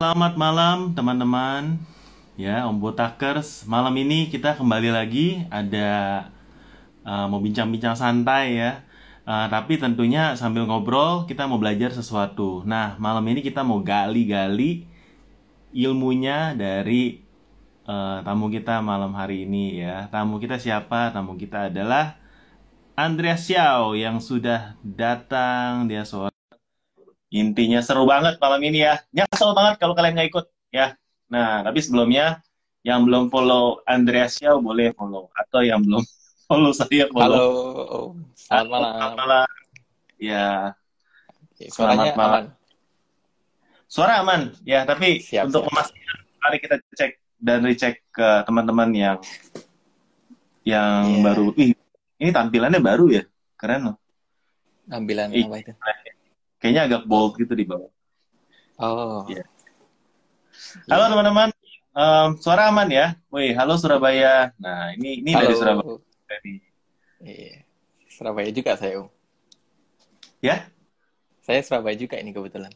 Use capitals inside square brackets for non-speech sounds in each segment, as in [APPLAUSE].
Selamat malam teman-teman. Ya Om Botakers. Malam ini kita kembali lagi. Ada uh, mau bincang-bincang santai ya. Uh, tapi tentunya sambil ngobrol kita mau belajar sesuatu. Nah malam ini kita mau gali-gali ilmunya dari uh, tamu kita malam hari ini ya. Tamu kita siapa? Tamu kita adalah Andreas Xiao yang sudah datang. Dia sore Intinya seru banget malam ini ya. Nyesel banget kalau kalian nggak ikut ya. Nah, tapi sebelumnya yang belum follow Andreas Xiao boleh follow atau yang belum [LAUGHS] follow saya follow. Halo, selamat malam. Selamat malam. Ya. Oke, Selamat malam. aman. Suara aman ya, tapi Siap, untuk siap. memastikan mari kita cek dan recheck ke teman-teman yang yang Iya. baru. Ih, ini tampilannya baru ya. Keren loh. Tampilan Ih. apa itu? Kayaknya agak bold gitu di bawah. Oh. Iya. Halo teman-teman, Em, suara aman ya? Wih, halo Surabaya. Nah, ini ini dari Halo. Surabaya nih. Iya. Surabaya juga saya, Om. Ya? Saya Surabaya juga ini kebetulan.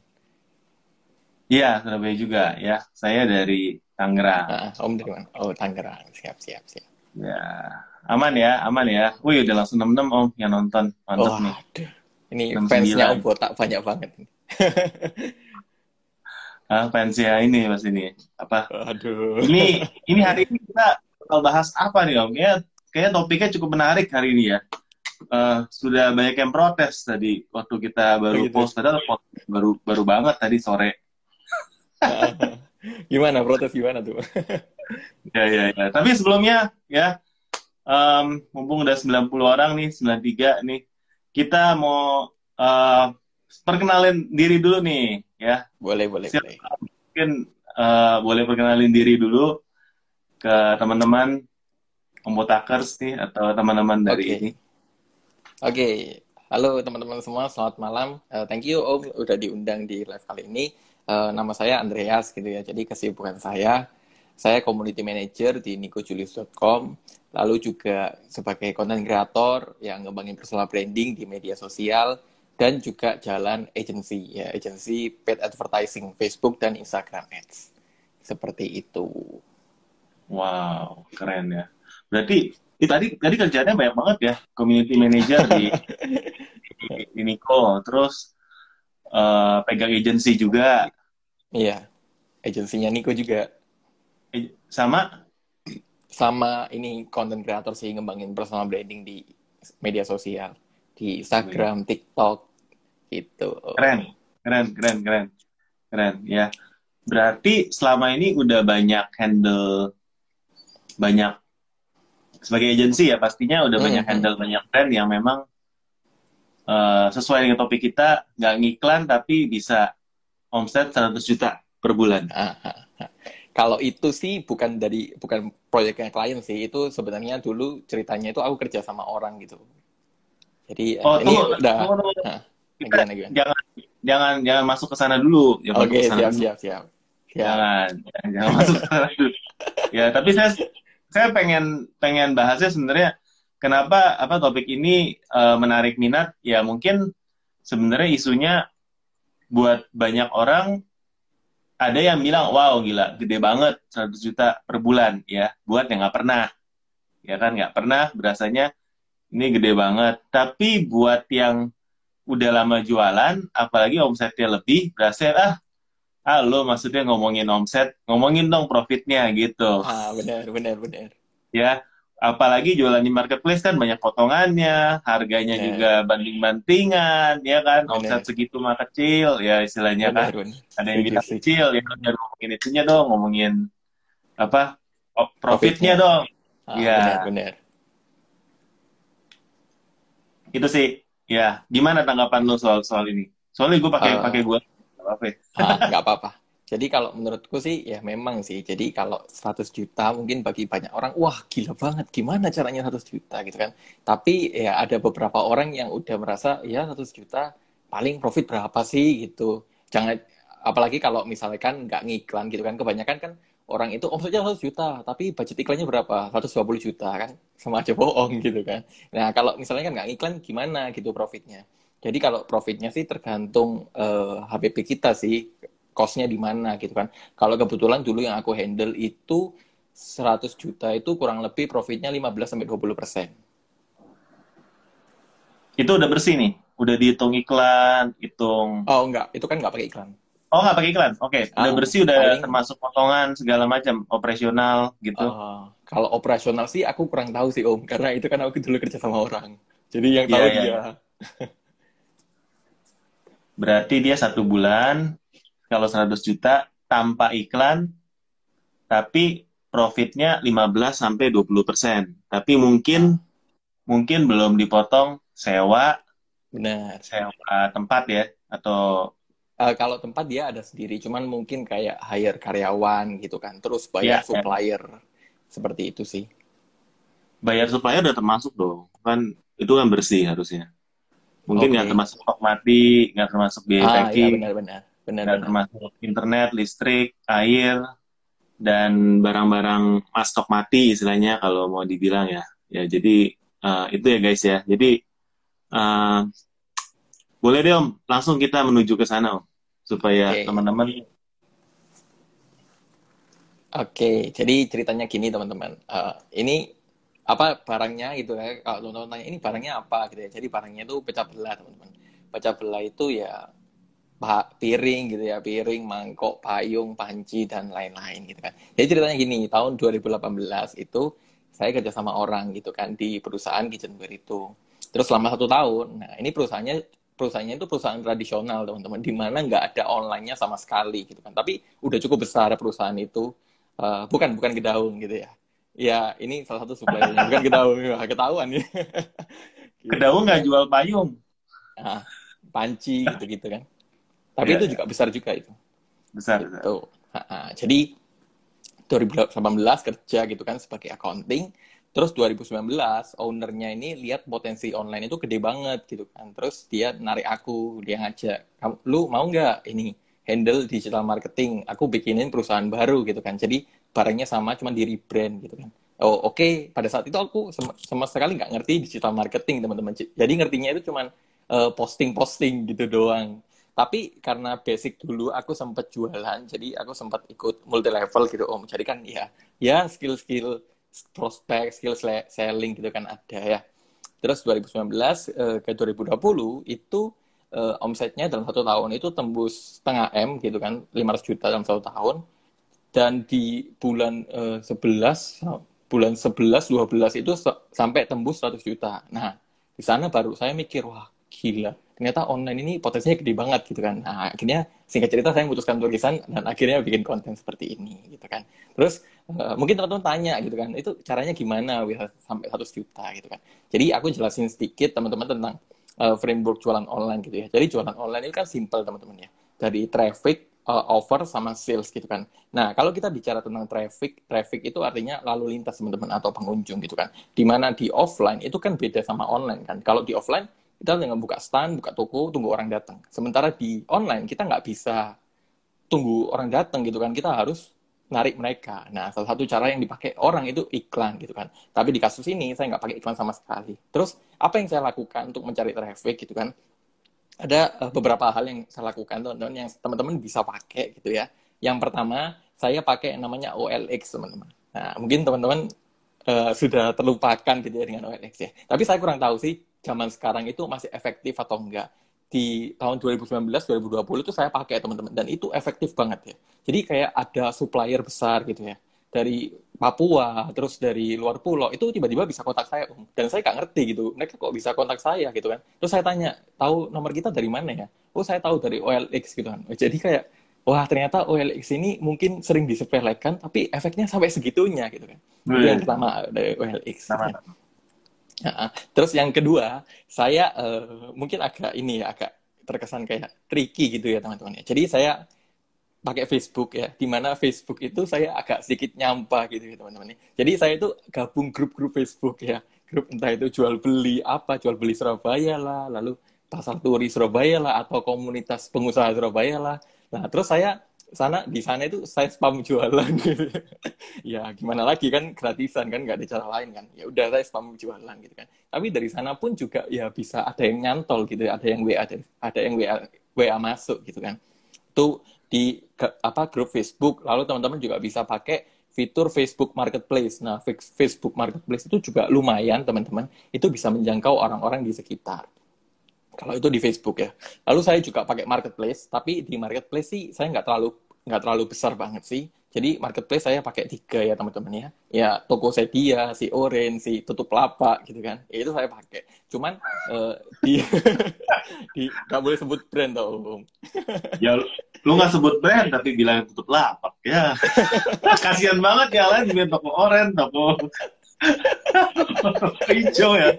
Iya, Surabaya juga ya. Saya dari Tangerang. Ah, Om dari mana? Oh, Tangerang. Siap, siap, siap. Ya, aman ya, aman ya. Wih, udah langsung 66 Om yang nonton. Mantap nih. Waduh. Ini 69. fansnya Om Botak banyak banget. [LAUGHS] Ah, fansnya ini Mas ini. Apa? Aduh. Ini [LAUGHS] ini hari ini kita bakal bahas apa nih Om? Ya, kayaknya topiknya cukup menarik hari ini ya. Eh, sudah banyak yang protes tadi waktu kita baru Oh, gitu. post padahal post baru baru banget tadi sore. [LAUGHS] gimana protes gimana tuh? Ya, ya, ya. Tapi sebelumnya ya, em, mumpung udah 90 orang nih, 93 nih, kita mau eh, perkenalin diri dulu nih, ya. Boleh, boleh, Siap. boleh. Mungkin eh, boleh perkenalin diri dulu ke teman-teman Ombotakers nih, atau teman-teman dari Oke. ini. Oke, halo teman-teman semua, selamat malam. Eh, thank you Om udah diundang di live kali ini. Eh, nama saya Andreas gitu ya. Jadi kesibukan saya, saya community manager di nikojulius.com, lalu juga sebagai content creator yang ngembangin personal branding di media sosial dan juga jalan agency ya, agency paid advertising Facebook dan Instagram Ads. Seperti itu. Wow, keren ya. Berarti ini tadi tadi kerjanya banyak banget ya, community manager di di, di Niko, terus eh, pegang agency juga, Iya. Agensinya Niko juga sama sama ini content creator sih ngembangin personal branding di media sosial di Instagram, TikTok gitu. keren, keren, keren, keren, keren, ya. Berarti selama ini udah banyak handle banyak sebagai agensi ya pastinya udah Hmm, banyak hmm. handle banyak brand yang memang eh, sesuai dengan topik kita nggak ngiklan tapi bisa omset 100 juta per bulan. Ah, ah, ah. Kalau itu sih bukan dari bukan proyeknya klien sih, itu sebenarnya dulu ceritanya itu aku kerja sama orang gitu. Jadi eh, Oh, ini tunggu, udah tunggu, tunggu. Nah, Kita gimana, gimana? jangan jangan jangan masuk ke sana dulu. Oke, sana siap, dulu. siap, siap. Siap. Jangan, jangan, jangan masuk ke sana dulu. Ya, tapi saya saya pengen pengen bahasnya sebenarnya kenapa apa topik ini eh, menarik minat ya mungkin sebenarnya isunya buat banyak orang ada yang bilang wow gila gede banget 100 juta per bulan ya buat yang nggak pernah. Ya kan nggak pernah berasanya ini gede banget. Tapi buat yang udah lama jualan apalagi omsetnya lebih berasa ah ah lo maksudnya ngomongin omset ngomongin dong profitnya gitu. Ah, benar, benar, benar. ya apalagi jualan di marketplace kan banyak potongannya harganya Bener. juga banding-bandingan ya kan omset segitu mah kecil ya istilahnya kan Benar, benar. ada yang bilang kecil ya jangan ngomongin itunya dong ngomongin apa profitnya Profitnya. dong Ah, Iya. benar, itu sih ya gimana tanggapan lo soal soal ini soalnya gue pakai Eh. pakai gue apa ya Ah, nggak apa-apa. Jadi kalau menurutku sih ya memang sih. Jadi kalau 100 juta mungkin bagi banyak orang, wah gila banget. Gimana caranya 100 juta gitu kan. Tapi ya ada beberapa orang yang udah merasa ya 100 juta paling profit berapa sih gitu. Jangan apalagi kalau misalkan nggak ngiklan gitu kan. Kebanyakan kan orang itu omsetnya 100 juta, tapi budget iklannya berapa? 120 juta kan. Sama aja bohong gitu kan. Nah, kalau misalnya kan nggak ngiklan gimana gitu profitnya. Jadi kalau profitnya sih tergantung eh, HPP kita sih cost-nya di mana gitu kan. Kalau kebetulan dulu yang aku handle itu 100 juta itu kurang lebih profitnya 15 sampai 20 persen. Itu udah bersih nih, udah dihitung iklan, hitung. Oh enggak, itu kan nggak pakai iklan. Oh nggak pakai iklan, oke. Okay. Udah Ah, bersih, udah paling- termasuk potongan segala macam, operasional gitu. Oh, kalau operasional sih aku kurang tahu sih Om, karena itu kan aku dulu kerja sama orang. Jadi yang Iya, tahu iya. dia. Berarti dia satu bulan, kalau 100 juta tanpa iklan, tapi profitnya 15 sampai 20 persen. Tapi mungkin mungkin belum dipotong sewa Benar. sewa tempat ya atau Eh, kalau tempat dia ada sendiri, cuman mungkin kayak hire karyawan gitu kan, terus bayar iya. supplier. Seperti itu sih. bayar supplier udah termasuk dong. Kan itu kan bersih harusnya. Mungkin nggak termasuk stok mati, nggak termasuk biaya Ah, iya packing, benar-benar. Nggak Benar-benar. termasuk internet, listrik, air, dan barang-barang mas stok mati istilahnya kalau mau dibilang ya. Ya jadi eh, itu ya guys ya. Jadi eh, boleh deh om, langsung kita menuju ke sana om, supaya Oke. teman-teman Oke, jadi ceritanya gini teman-teman. Eh, ini apa barangnya gitu ya? Kalau teman-teman tanya ini barangnya apa gitu ya? Jadi barangnya itu pecah belah teman-teman. Pecah belah itu ya piring gitu ya, piring, mangkok, payung, panci dan lain-lain gitu kan. Jadi ceritanya gini, tahun 2018 itu saya kerja sama orang gitu kan di perusahaan kitchenware itu. Terus selama satu tahun, nah ini perusahaannya perusahaannya itu perusahaan tradisional teman-teman, di mana nggak ada online-nya sama sekali gitu kan. Tapi udah cukup besar perusahaan itu. Eh, bukan bukan Kedaung gitu ya. Ya ini salah satu suppliernya bukan Kedaung, Wah, ketahuan ya. [LAUGHS] Kedaung nggak jual payung, Nah, panci gitu-gitu kan. Tapi Iya, itu iya. juga besar juga itu. besar. Ha-ha. Jadi 2018 kerja gitu kan sebagai accounting. Terus 2019 ownernya ini lihat potensi online itu gede banget gitu kan. Terus dia narik aku, dia ngajak, "Kamu lu mau nggak ini handle digital marketing? Aku bikinin perusahaan baru gitu kan. Jadi barangnya sama cuma di rebrand gitu kan. Oh oke, pada saat itu aku sama, sama sekali nggak ngerti digital marketing teman-teman. Jadi ngertinya itu cuman eh, posting-posting gitu doang. Tapi karena basic dulu aku sempat jualan, jadi aku sempat ikut multi level gitu om. Jadi kan ya, ya skill-skill prospek, skill selling gitu kan ada ya. Terus 2019 eh, ke 2020 itu eh, omsetnya dalam satu tahun itu tembus setengah M gitu kan, 500 juta dalam satu tahun. Dan di bulan eh, 11, bulan 11, 12 itu sa- sampai tembus 100 juta. Nah, di sana baru saya mikir, wah gila, ternyata online ini potensinya gede banget gitu kan. Nah, akhirnya singkat cerita saya memutuskan tulisan dan akhirnya bikin konten seperti ini gitu kan. Terus eh, mungkin teman-teman tanya gitu kan, itu caranya gimana bisa sampai 100 juta gitu kan. Jadi aku jelasin sedikit teman-teman tentang eh, framework jualan online gitu ya. Jadi jualan online ini kan simple teman-teman ya. Dari traffic, eh, offer sama sales gitu kan. Nah, kalau kita bicara tentang traffic, traffic itu artinya lalu lintas teman-teman atau pengunjung gitu kan. Di mana di offline itu kan beda sama online kan. Kalau di offline kita tinggal buka stand, buka toko, tunggu orang datang. Sementara di online kita nggak bisa tunggu orang datang gitu kan. Kita harus narik mereka. Nah, salah satu cara yang dipakai orang itu iklan gitu kan. Tapi di kasus ini saya nggak pakai iklan sama sekali. Terus apa yang saya lakukan untuk mencari traffic gitu kan? Ada eh, beberapa hal yang saya lakukan teman-teman yang teman-teman bisa pakai gitu ya. Yang pertama saya pakai yang namanya OLX teman-teman. Nah, mungkin teman-teman eh, sudah terlupakan gitu ya dengan OLX ya. Tapi saya kurang tahu sih zaman sekarang itu masih efektif atau enggak. Di tahun 2019 2020 itu saya pakai teman-teman dan itu efektif banget ya. Jadi kayak ada supplier besar gitu ya. Dari Papua, terus dari luar pulau, itu tiba-tiba bisa kontak saya, Om. Dan saya nggak ngerti gitu, mereka kok bisa kontak saya gitu kan. Terus saya tanya, tahu nomor kita dari mana ya? Oh, saya tahu dari OLX gitu kan. Jadi kayak, wah ternyata OLX ini mungkin sering disepelekan, tapi efeknya sampai segitunya gitu kan. Itu yang pertama dari OLX. Sama. Terus yang kedua, saya eh, mungkin agak ini ya, agak terkesan kayak tricky gitu ya teman-teman ya. Jadi saya pakai Facebook ya, di mana Facebook itu saya agak sedikit nyampah gitu ya teman-teman ya. Jadi saya itu gabung grup-grup Facebook ya, grup entah itu jual beli apa, jual beli Surabaya lah, lalu pasar turi Surabaya lah, atau komunitas pengusaha Surabaya lah. Nah terus saya sana di sana itu saya spam jualan gitu. [LAUGHS] ya gimana lagi kan gratisan kan nggak ada cara lain kan. Ya udah saya spam jualan gitu kan. Tapi dari sana pun juga ya bisa ada yang nyantol gitu, ada yang WA ada yang WA WA masuk gitu kan. Itu di apa grup Facebook. Lalu teman-teman juga bisa pakai fitur Facebook Marketplace. Nah, Facebook Marketplace itu juga lumayan teman-teman. Itu bisa menjangkau orang-orang di sekitar. Kalau itu di Facebook ya. Lalu saya juga pakai Marketplace, tapi di Marketplace sih saya nggak terlalu nggak terlalu besar banget sih. Jadi marketplace saya pakai tiga ya teman-teman ya. Ya Tokopedia, si Orange, si Tutup Lapak gitu kan. Ya, itu saya pakai. Cuman uh, di [LAUGHS] di nggak boleh sebut brand tau Om. ya lu nggak sebut brand tapi bilang Tutup Lapak ya. [LAUGHS] Kasihan banget ya lain biar toko Orange, toko [LAUGHS] hijau ya.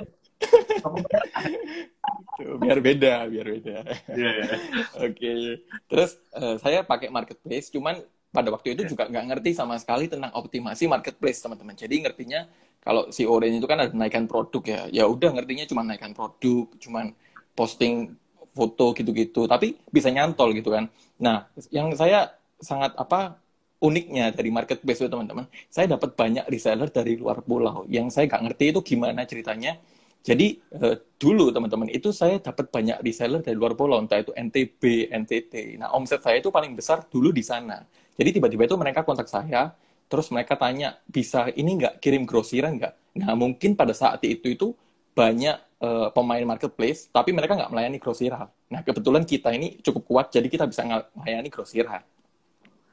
Biar beda, biar beda. Yeah, [LAUGHS] yeah. Oke. Okay. Terus uh, saya pakai marketplace, cuman pada waktu itu yeah. juga nggak ngerti sama sekali tentang optimasi marketplace teman-teman. Jadi ngertinya kalau si Orange itu kan ada naikkan produk ya, ya udah ngertinya cuma naikkan produk, cuma posting foto gitu-gitu, tapi bisa nyantol gitu kan. Nah, yang saya sangat apa uniknya dari marketplace itu teman-teman, saya dapat banyak reseller dari luar pulau yang saya nggak ngerti itu gimana ceritanya. Jadi eh, dulu teman-teman itu saya dapat banyak reseller dari luar pulau, entah itu NTB, NTT. Nah omset saya itu paling besar dulu di sana. Jadi tiba-tiba itu mereka kontak saya, terus mereka tanya, bisa ini nggak kirim grosiran nggak? Nah mungkin pada saat itu itu banyak uh, pemain marketplace, tapi mereka nggak melayani grosiran. Nah kebetulan kita ini cukup kuat, jadi kita bisa melayani grosiran.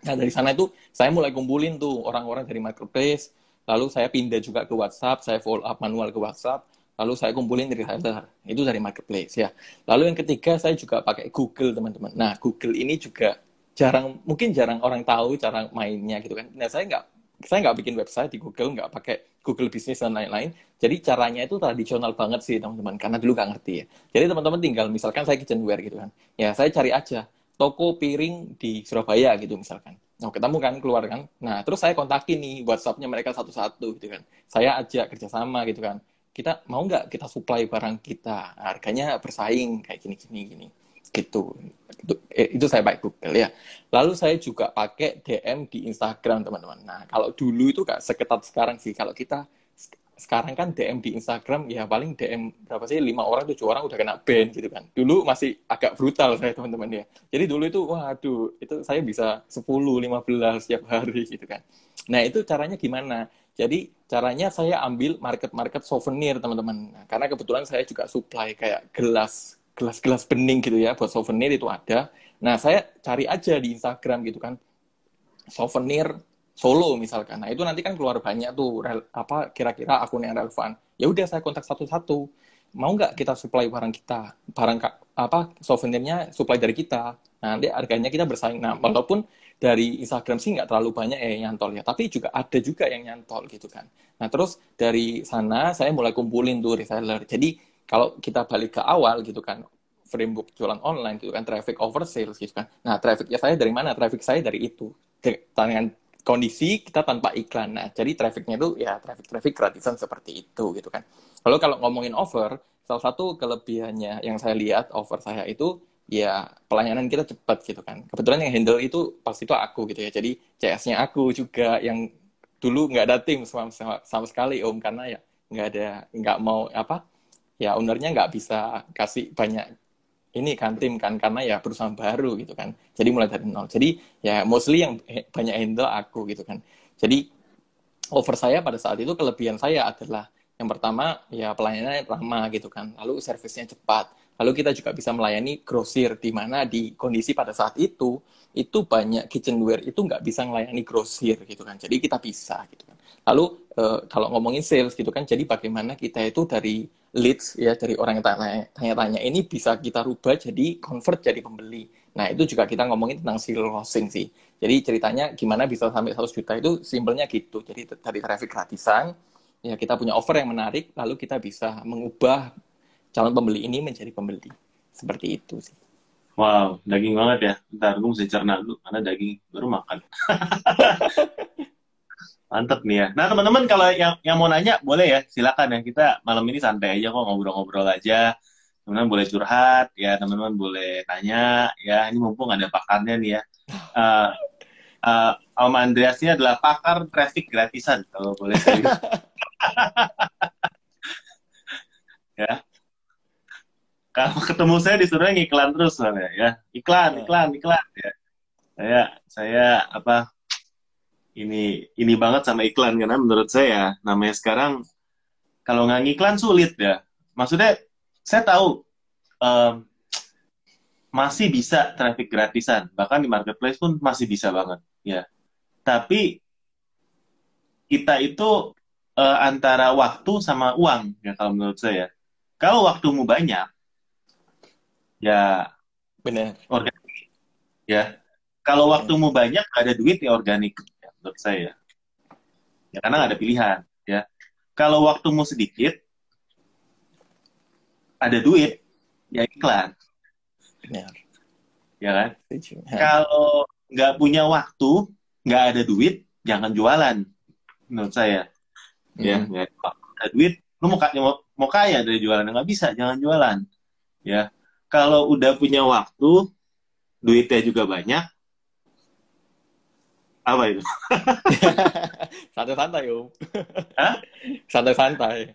Nah dari sana itu saya mulai kumpulin tuh orang-orang dari marketplace, lalu saya pindah juga ke WhatsApp, saya follow up manual ke WhatsApp, lalu saya kumpulin dari reseller itu dari marketplace ya lalu yang ketiga saya juga pakai Google teman-teman nah Google ini juga jarang mungkin jarang orang tahu cara mainnya gitu kan. Nah saya nggak saya nggak bikin website di Google, nggak pakai Google Business dan lain-lain. Jadi caranya itu tradisional banget sih teman-teman, karena dulu nggak ngerti ya. Jadi teman-teman tinggal misalkan saya kitchenware gitu kan, ya saya cari aja toko piring di Surabaya gitu misalkan. Nah ketemu kan keluar kan. Nah terus saya kontakin nih WhatsAppnya mereka satu-satu gitu kan. Saya ajak kerjasama gitu kan. Kita mau nggak kita supply barang kita, harganya bersaing kayak gini-gini gini gitu. Itu, eh, itu saya pakai Google ya. Lalu saya juga pakai DM di Instagram teman-teman. Nah kalau dulu itu gak seketat sekarang sih. Kalau kita sekarang kan DM di Instagram ya paling DM berapa sih? Lima orang tujuh orang udah kena ban gitu kan. Dulu masih agak brutal saya teman-teman ya. Jadi dulu itu waduh itu saya bisa 10 15 setiap hari gitu kan. Nah itu caranya gimana jadi caranya saya ambil market-market souvenir teman-teman nah, karena kebetulan saya juga supply kayak gelas gelas-gelas bening gitu ya buat souvenir itu ada. Nah saya cari aja di Instagram gitu kan souvenir Solo misalkan. Nah itu nanti kan keluar banyak tuh apa kira-kira akun yang relevan. Ya udah saya kontak satu-satu. Mau nggak kita supply barang kita, barang apa souvenirnya supply dari kita. Nah, nanti harganya kita bersaing. Nah walaupun dari Instagram sih nggak terlalu banyak ya yang nyantol ya, tapi juga ada juga yang nyantol gitu kan. Nah terus dari sana saya mulai kumpulin tuh reseller. Jadi kalau kita balik ke awal gitu kan framework jualan online gitu kan traffic over sales gitu kan. Nah trafficnya saya dari mana? Traffic saya dari itu. Dengan kondisi kita tanpa iklan. Nah jadi trafficnya itu ya traffic traffic gratisan seperti itu gitu kan. Lalu kalau ngomongin over salah satu kelebihannya yang saya lihat over saya itu ya pelayanan kita cepat gitu kan. Kebetulan yang handle itu pasti itu aku gitu ya. Jadi CS-nya aku juga yang dulu nggak ada tim sama, sama, sama sekali om. Karena ya nggak ada nggak mau apa ya ownernya nggak bisa kasih banyak ini kan tim kan. Karena ya perusahaan baru gitu kan. Jadi mulai dari nol. Jadi ya mostly yang banyak handle aku gitu kan. Jadi over saya pada saat itu kelebihan saya adalah yang pertama ya pelayanannya lama gitu kan. Lalu servisnya cepat lalu kita juga bisa melayani grosir di mana di kondisi pada saat itu itu banyak kitchenware itu nggak bisa melayani grosir gitu kan jadi kita bisa gitu kan lalu uh, kalau ngomongin sales gitu kan jadi bagaimana kita itu dari leads ya dari orang yang tanya-tanya ini bisa kita rubah jadi convert jadi pembeli. Nah itu juga kita ngomongin tentang skill closing sih. Jadi ceritanya gimana bisa sampai 100 juta itu simpelnya gitu. Jadi dari traffic gratisan ya kita punya offer yang menarik lalu kita bisa mengubah calon pembeli ini menjadi pembeli. Seperti itu sih. Wow, daging banget ya. Ntar gue mesti cerna dulu, karena daging baru makan. [LAUGHS] Mantep nih ya. Nah teman-teman kalau yang yang mau nanya boleh ya silakan ya kita malam ini santai aja kok ngobrol-ngobrol aja. Teman-teman boleh curhat ya teman-teman boleh tanya ya ini mumpung ada pakarnya nih ya. Uh, [LAUGHS] uh, Om Andreas ini adalah pakar traffic gratisan kalau boleh serius. [LAUGHS] ya. Kalau ketemu saya disuruh ngiklan terus soalnya ya. Iklan, iklan, iklan ya. saya saya apa ini ini banget sama iklan karena menurut saya namanya sekarang kalau nggak ngiklan sulit ya. Maksudnya saya tahu um, masih bisa traffic gratisan, bahkan di marketplace pun masih bisa banget ya. Tapi kita itu uh, antara waktu sama uang ya kalau menurut saya. Kalau waktumu banyak ya benar organik ya. Kalau waktumu banyak ada duit ya organik ya, menurut saya. Ya karena ada pilihan ya. Kalau waktumu sedikit ada duit ya iklan. benar Ya kan? Kalau nggak punya waktu, nggak ada duit, jangan jualan. Menurut saya. Ya, nggak ada duit, lu mau, mau, mau kaya dari jualan nggak bisa, jangan jualan. Ya, kalau udah punya waktu, duitnya juga banyak. Apa itu? [LAUGHS] santai-santai om Hah? santai-santai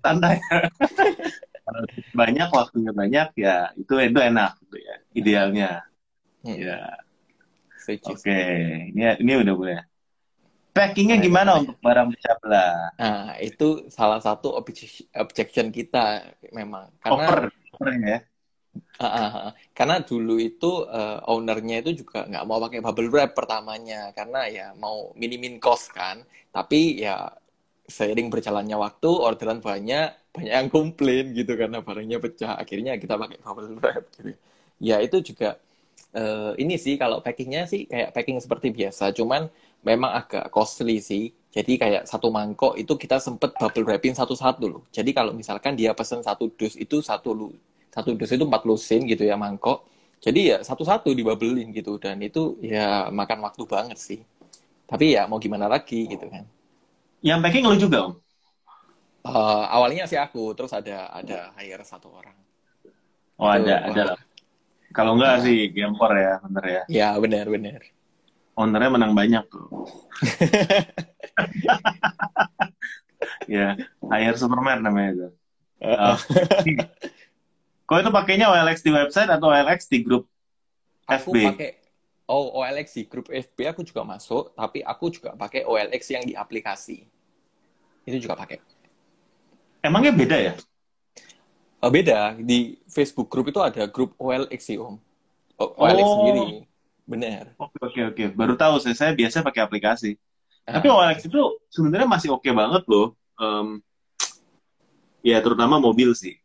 Santai. [LAUGHS] Banyak, waktunya banyak, ya itu itu enak, gitu ya. Idealnya. Hmm. Ya, oke. Ini ini udah boleh. Packingnya gimana untuk barang pecah? Nah, itu salah satu obje- objection kita memang karena kopernya ya. Karena dulu itu eh, ownernya itu juga nggak mau pakai bubble wrap pertamanya karena ya mau minimin cost kan. Tapi ya seiring berjalannya waktu orderan banyak banyak yang komplain gitu karena barangnya pecah. Akhirnya kita pakai bubble wrap gitu. Ya itu juga eh, ini sih kalau packingnya sih kayak packing seperti biasa, cuman memang agak costly sih. Jadi kayak satu mangkok itu kita sempet bubble wrapin satu-satu loh. Jadi kalau misalkan dia pesen satu dus itu satu satu dus itu 40 sen gitu ya mangkok. Jadi ya satu-satu dibabelin gitu dan itu ya makan waktu banget sih. Tapi ya mau gimana lagi gitu kan. Yang packing lu juga, Om? Eh, awalnya sih aku, terus ada ada hire satu orang. Oh, Itu, ada, ada lah. Kalau enggak Nah. sih Gempor ya, bener ya. Ya benar-benar. Ownernya menang banyak tuh. [LAUGHS] ya, hire Superman namanya itu. Oh. [LAUGHS] [LAUGHS] Kau itu pakainya OLX di website atau OLX di grup Aku FB? pakai oh OLX di grup FB aku juga masuk, tapi aku juga pakai OLX yang di aplikasi. Itu juga pakai. Emangnya beda ya? Oh, beda di Facebook grup itu ada grup OLX sih Om. O- OLX Oh. sendiri. Benar. Oke, oke, oke. Baru tahu saya, saya biasa pakai aplikasi. Tapi Ah. OLX itu sebenarnya masih oke banget loh. Em, ya, terutama mobil sih.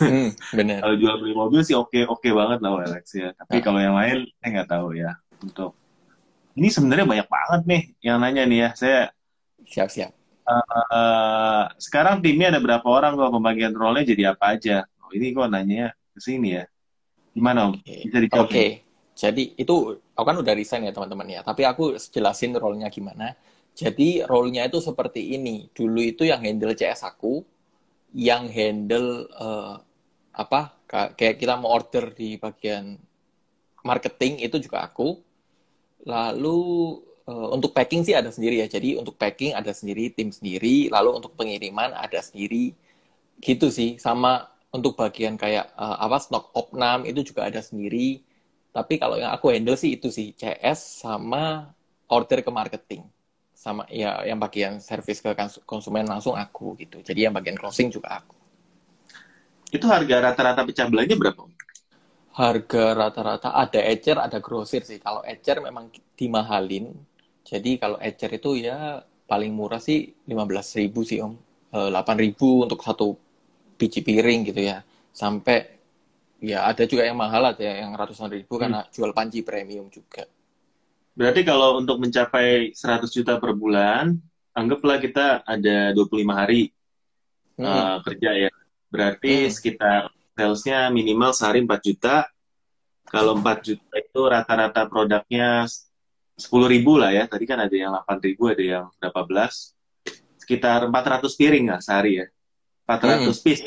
Hmm, benar. Kalau jual beli mobil sih oke oke banget lah OLX ya. Tapi Ah. kalau yang lain saya nggak tahu ya. Untuk ini sebenarnya banyak banget nih yang nanya nih ya. Saya Siap-siap. eh, sekarang timnya ada berapa orang kok pembagian role-nya jadi apa aja? Oh, ini kok nanya ke sini ya. Gimana Om? Oke. Bisa dijawab? Oke. Jadi itu aku kan udah resign ya teman-teman ya. Tapi aku jelasin role-nya gimana. Jadi role-nya itu seperti ini. Dulu itu yang handle CS aku, yang handle eh, apa? ka- Kayak kita mau order di bagian marketing itu juga aku. Lalu eh, untuk packing sih ada sendiri ya. Jadi untuk packing ada sendiri, tim sendiri. Lalu untuk pengiriman ada sendiri. Gitu sih. Sama untuk bagian kayak eh, apa stok opnam itu juga ada sendiri. Tapi kalau yang aku handle sih itu sih CS sama order ke marketing. Sama ya yang bagian service ke kons- konsumen langsung aku gitu. Jadi yang bagian closing juga aku. Itu harga rata-rata pecah belahnya berapa? Harga rata-rata ada ecer, ada grosir sih. Kalau ecer memang dimahalin. Jadi kalau ecer itu ya paling murah sih 15.000 sih Om. Eh, 8.000 untuk satu biji piring gitu ya. Sampai ya ada juga yang mahal ada yang ratusan ribu karena jual panci premium juga. Berarti kalau untuk mencapai 100 juta per bulan, anggaplah kita ada 25 hari Hmm. eh, kerja ya. Berarti Hmm. sekitar salesnya minimal sehari 4 juta. Kalau 4 juta itu rata-rata produknya 10 ribu lah ya. Tadi kan ada yang 8 ribu, ada yang berapa belas. Sekitar 400 piring lah sehari ya. 400 piece.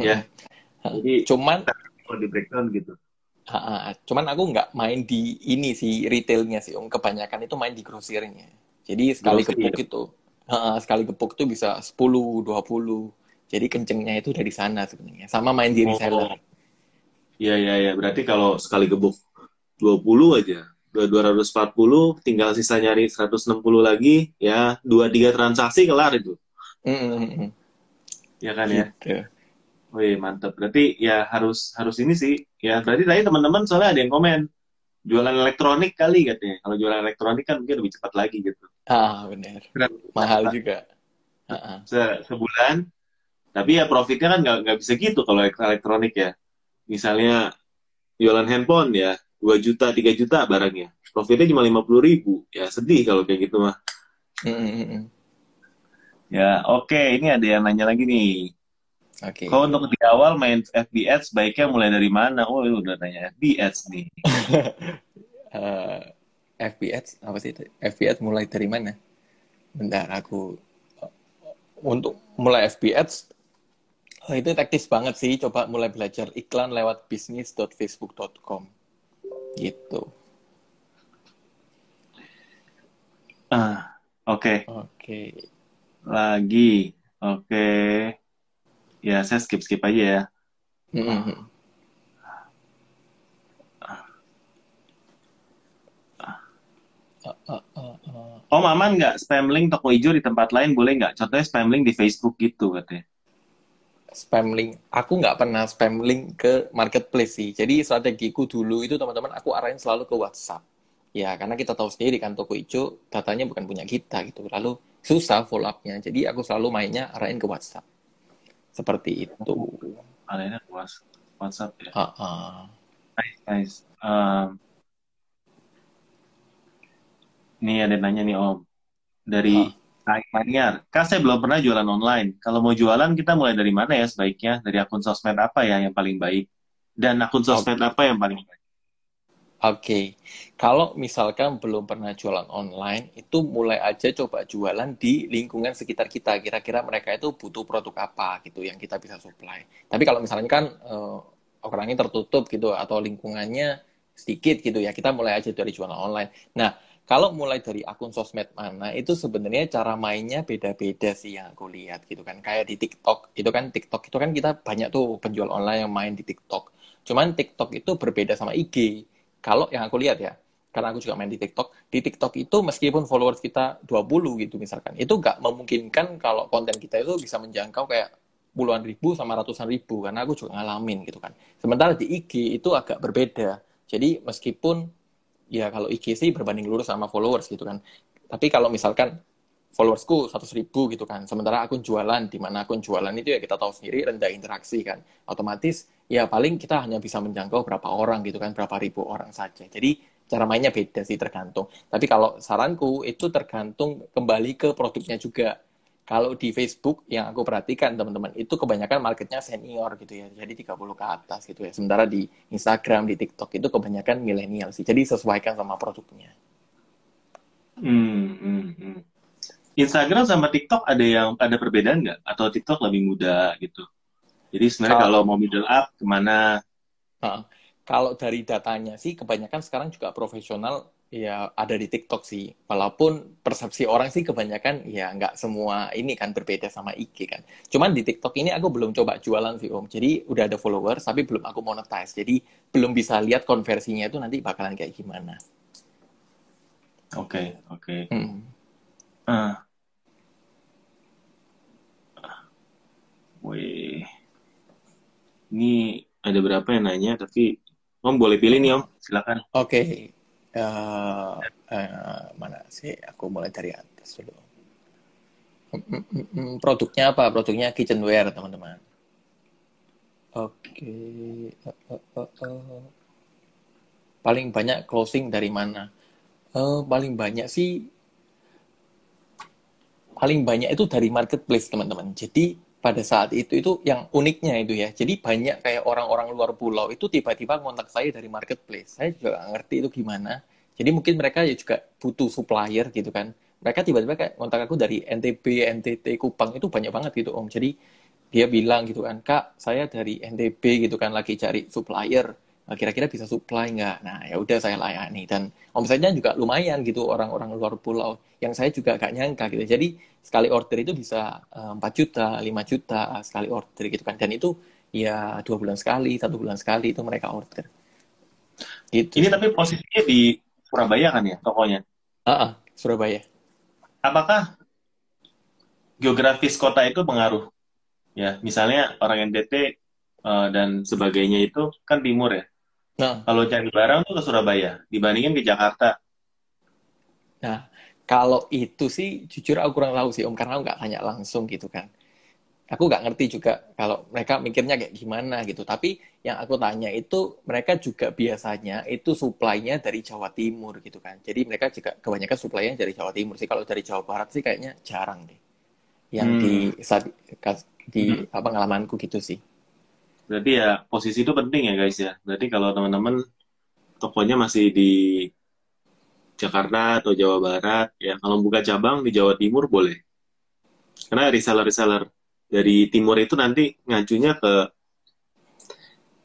Ya. Jadi Cuman kalau di breakdown gitu. Ha, cuman aku nggak main di ini sih retailnya sih, Om. Kebanyakan itu main di grosirnya. Jadi sekali Grosir. gepuk itu, ha, sekali gepuk itu bisa 10, 20. Jadi kencengnya itu dari sana sebenarnya. Sama main di Oh. Iya, iya, iya. Berarti kalau sekali gebuk 20 aja, 240 tinggal sisa nyari 160 lagi ya dua tiga transaksi kelar itu Mm-mm. ya kan ya Gitu. Wih mantep berarti ya harus harus ini sih ya berarti tadi teman-teman soalnya ada yang komen jualan elektronik kali katanya kalau jualan elektronik kan mungkin lebih cepat lagi gitu Ah, benar. Benar. Mahal juga. Se- sebulan tapi ya profitnya kan nggak nggak bisa gitu kalau elektronik ya misalnya jualan handphone ya 2 juta 3 juta barangnya profitnya cuma 50 ribu ya sedih kalau kayak gitu mah Mm-mm. ya oke ini ada yang nanya lagi nih Oke. kalau untuk di awal main FB Ads baiknya mulai dari mana oh ini udah nanya FB Ads nih [LAUGHS] Eh, FBS apa sih itu? FBS mulai dari mana? Bentar, aku untuk mulai FBS eh, itu taktis banget sih. Coba mulai belajar iklan lewat bisnis.facebook.com gitu. ah oke Oke. lagi oke ya saya skip skip aja ya ah, ah. Om aman nggak spam link toko hijau di tempat lain boleh nggak? Contohnya spam link di Facebook gitu katanya. Spam link. Aku nggak pernah spam link ke marketplace sih. Jadi strategiku dulu itu teman-teman aku arahin selalu ke WhatsApp. Ya, karena kita tahu sendiri kan toko hijau datanya bukan punya kita gitu. Lalu susah follow up-nya. Jadi aku selalu mainnya arahin ke WhatsApp. Seperti itu. Alainnya puas WhatsApp ya. Ah, ah. Nice, nice. Um, ini ada nanya nih Om dari Kak Maniar. Kak saya belum pernah jualan online. Kalau mau jualan kita mulai dari mana ya sebaiknya? Dari akun sosmed apa ya yang paling baik? Dan akun sosmed apa yang paling baik? Oke, kalau misalkan belum pernah jualan online, itu mulai aja coba jualan di lingkungan sekitar kita. Kira-kira mereka itu butuh produk apa gitu yang kita bisa supply. Tapi kalau misalnya kan eh, orangnya tertutup gitu atau lingkungannya sedikit gitu ya, kita mulai aja dari jualan online. Nah, kalau mulai dari akun sosmed mana, itu sebenarnya cara mainnya beda-beda sih yang aku lihat gitu kan. Kayak di TikTok, itu kan TikTok itu kan kita banyak tuh penjual online yang main di TikTok. Cuman TikTok itu berbeda sama IG kalau yang aku lihat ya, karena aku juga main di TikTok, di TikTok itu meskipun followers kita 20 gitu misalkan, itu nggak memungkinkan kalau konten kita itu bisa menjangkau kayak puluhan ribu sama ratusan ribu, karena aku juga ngalamin gitu kan. Sementara di IG itu agak berbeda. Jadi meskipun ya kalau IG sih berbanding lurus sama followers gitu kan. Tapi kalau misalkan followersku 100 ribu gitu kan. Sementara akun jualan, di mana akun jualan itu ya kita tahu sendiri rendah interaksi kan. Otomatis ya paling kita hanya bisa menjangkau berapa orang gitu kan, berapa ribu orang saja. Jadi cara mainnya beda sih tergantung. Tapi kalau saranku itu tergantung kembali ke produknya juga. Kalau di Facebook yang aku perhatikan teman-teman itu kebanyakan marketnya senior gitu ya. Jadi 30 ke atas gitu ya. Sementara di Instagram, di TikTok itu kebanyakan milenial sih. Jadi sesuaikan sama produknya. Hmm, hmm, hmm. Instagram sama TikTok ada yang ada perbedaan nggak? Atau TikTok lebih muda gitu? Jadi sebenarnya Ah. kalau mau middle up ke mana? Kalau dari datanya sih kebanyakan sekarang juga profesional ya ada di TikTok sih. Walaupun persepsi orang sih kebanyakan ya nggak semua ini kan berbeda sama IG kan. Cuman di TikTok ini aku belum coba jualan sih Om. Jadi udah ada followers tapi belum aku monetize. Jadi belum bisa lihat konversinya itu nanti bakalan kayak gimana. Oke, oke. Hmm. Ah. Wih. Ini ada berapa yang nanya, tapi Om boleh pilih nih Om, silakan. Oke. Eh, mana sih? Aku mulai dari atas dulu. Hmm, hmm, hmm. Produknya apa? Produknya kitchenware, teman-teman. Oke. Eh, eh, eh, eh. Paling banyak closing dari mana? Eh, paling banyak sih, paling banyak itu dari marketplace, teman-teman. Jadi pada saat itu itu yang uniknya itu ya. Jadi banyak kayak orang-orang luar pulau itu tiba-tiba kontak saya dari marketplace. Saya juga nggak ngerti itu gimana. Jadi mungkin mereka ya juga butuh supplier gitu kan. Mereka tiba-tiba kayak kontak aku dari NTB, NTT, Kupang itu banyak banget gitu Om. Jadi dia bilang gitu kan, Kak, saya dari NTB gitu kan lagi cari supplier. Kira-kira bisa supply nggak? Nah, ya udah saya layani dan omsetnya juga lumayan gitu orang-orang luar pulau yang saya juga gak nyangka gitu. Jadi sekali order itu bisa eh, 4 juta, 5 juta sekali order gitu kan. Dan itu ya dua bulan sekali, satu bulan sekali itu mereka order. Gitu. Ini tapi posisinya di Surabaya kan ya tokonya. Ah, ah, Surabaya. Apakah geografis kota itu pengaruh? Ya, misalnya orang NTT eh, dan sebagainya itu kan timur ya. Nah, Kalau cari barang tuh ke Surabaya dibandingin ke Jakarta. nah kalau itu sih jujur aku kurang tahu sih Om karena aku nggak tanya langsung gitu kan. Aku nggak ngerti juga kalau mereka mikirnya kayak gimana gitu. Tapi yang aku tanya itu mereka juga biasanya itu supply-nya dari Jawa Timur gitu kan. Jadi mereka juga kebanyakan supply-nya dari Jawa Timur sih. Kalau dari Jawa Barat sih kayaknya jarang deh. Yang Hmm. di saat- di apa pengalamanku gitu sih. Berarti ya posisi itu penting ya guys ya. Berarti kalau teman-teman tokonya masih di Jakarta atau Jawa Barat, ya kalau buka cabang di Jawa Timur boleh. Karena reseller-reseller dari timur itu nanti ngajunya ke